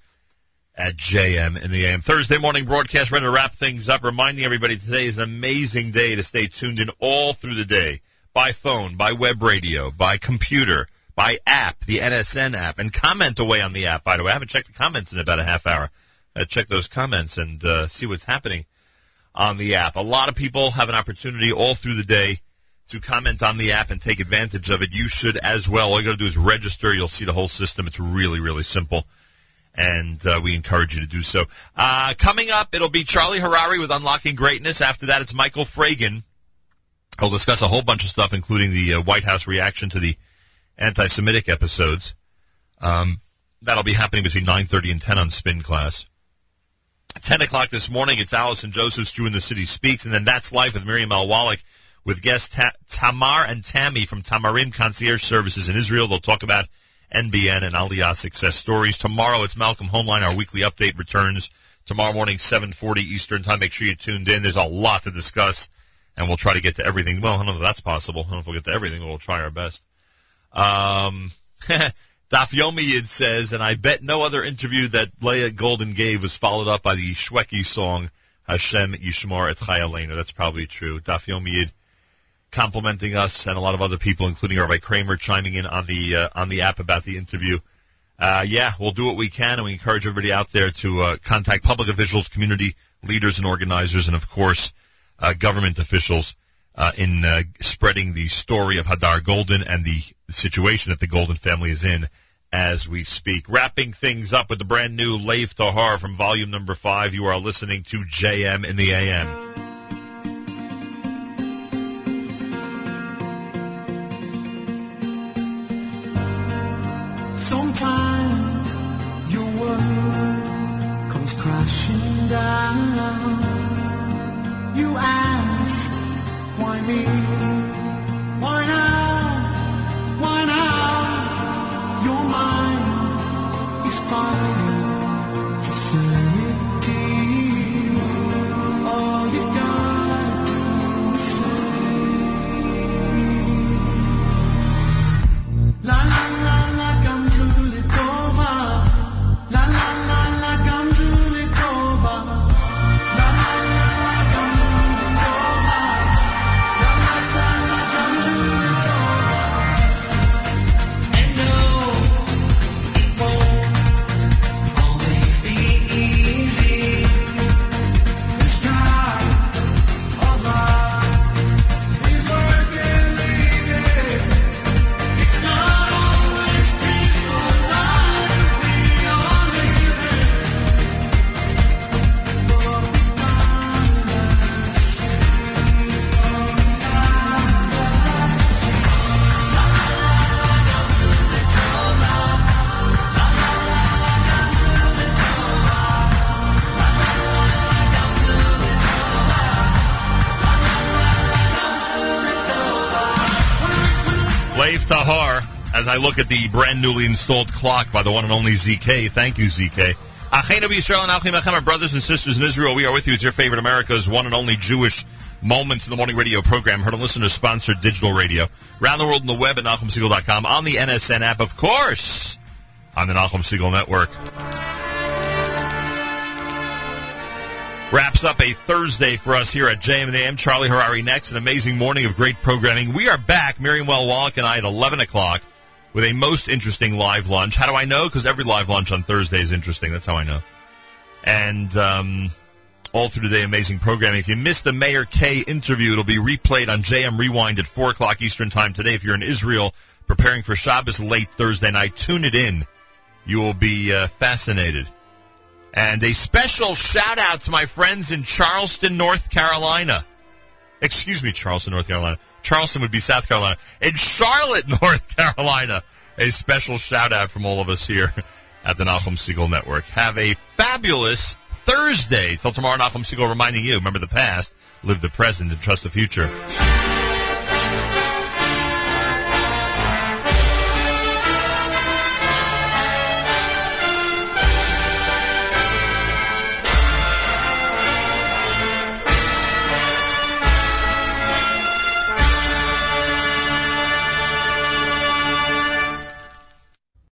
at JM in the AM. Thursday morning broadcast, ready to wrap things up. Reminding everybody today is an amazing day to stay tuned in all through the day. By phone, by web radio, by computer, by app, the NSN app, and comment away on the app, by the way. I haven't checked the comments in about a half hour. Uh, check those comments and uh, see what's happening on the app. A lot of people have an opportunity all through the day to comment on the app and take advantage of it. You should as well. All you got to do is register. You'll see the whole system. It's really, really simple. And uh, we encourage you to do so. Uh, coming up, it'll be Charlie Harary with Unlocking Greatness. After that, it's Michael Fragin. He'll discuss a whole bunch of stuff, including the uh, White House reaction to the anti-Semitic episodes. Um, that'll be happening between 9.30 and 10 on Spin Class. 10 o'clock this morning, it's Allison Josephs, Jew in the City Speaks, and then That's Life with Miriam L. Wallach with guests Ta- Tamar and Tammy from Tamarim Concierge Services in Israel. They'll talk about NBN and Aliyah success stories. Tomorrow, it's Malcolm Hoenlein. Our weekly update returns tomorrow morning, 7:40 Eastern Time. Make sure you tuned in. There's a lot to discuss, and we'll try to get to everything. Well, I don't know if that's possible. I don't know if we'll get to everything, but we'll try our best. Um, Daf Yomi says, and I bet no other interview that Leah Goldin gave was followed up by the Shweki song Hashem Yishmar et Chayalenu. That's probably true. Daf Yomi complimenting us and a lot of other people, including Rabbi Kramer, chiming in on the uh, on the app about the interview. Uh, yeah, we'll do what we can, and we encourage everybody out there to uh, contact public officials, community leaders and organizers, and of course, uh, government officials uh, in uh, spreading the story of Hadar Goldin and the situation that the Goldin family is in as we speak. Wrapping things up with the brand new Leif Tahar from volume number five. You are listening to JM in the AM. Crashing down. You ask, why me? Why now? Why now? Your mind is fighting I look at the brand newly installed clock by the one and only ZK. Thank you, ZK. Achenu Yisrael and Achim brothers and sisters in Israel. We are with you. It's your favorite America's one and only Jewish Moments in the Morning radio program. Heard on listener-sponsored digital radio. Around the world on the web at NachumSegal.com. On the NSN app, of course. On the Nachum Segal Network. Wraps up a Thursday for us here at JM and the AM. Charlie Harary next. An amazing morning of great programming. We are back, Miriam Well Wallach and I, at 11 o'clock with a most interesting live lunch. How do I know? Because every live lunch on Thursday is interesting. That's how I know. And um, all through the day, amazing programming. If you missed the Mayor K interview, it'll be replayed on JM Rewind at 4 o'clock Eastern Time today. If you're in Israel preparing for Shabbos late Thursday night, tune it in. You will be uh, fascinated. And a special shout out to my friends in Charleston, North Carolina. Excuse me, Charleston, North Carolina. Charleston would be South Carolina. In Charlotte, North Carolina, a special shout out from all of us here at the Nachum Segal Network. Have a fabulous Thursday. Till tomorrow, Nachum Segal reminding you, remember the past, live the present, and trust the future.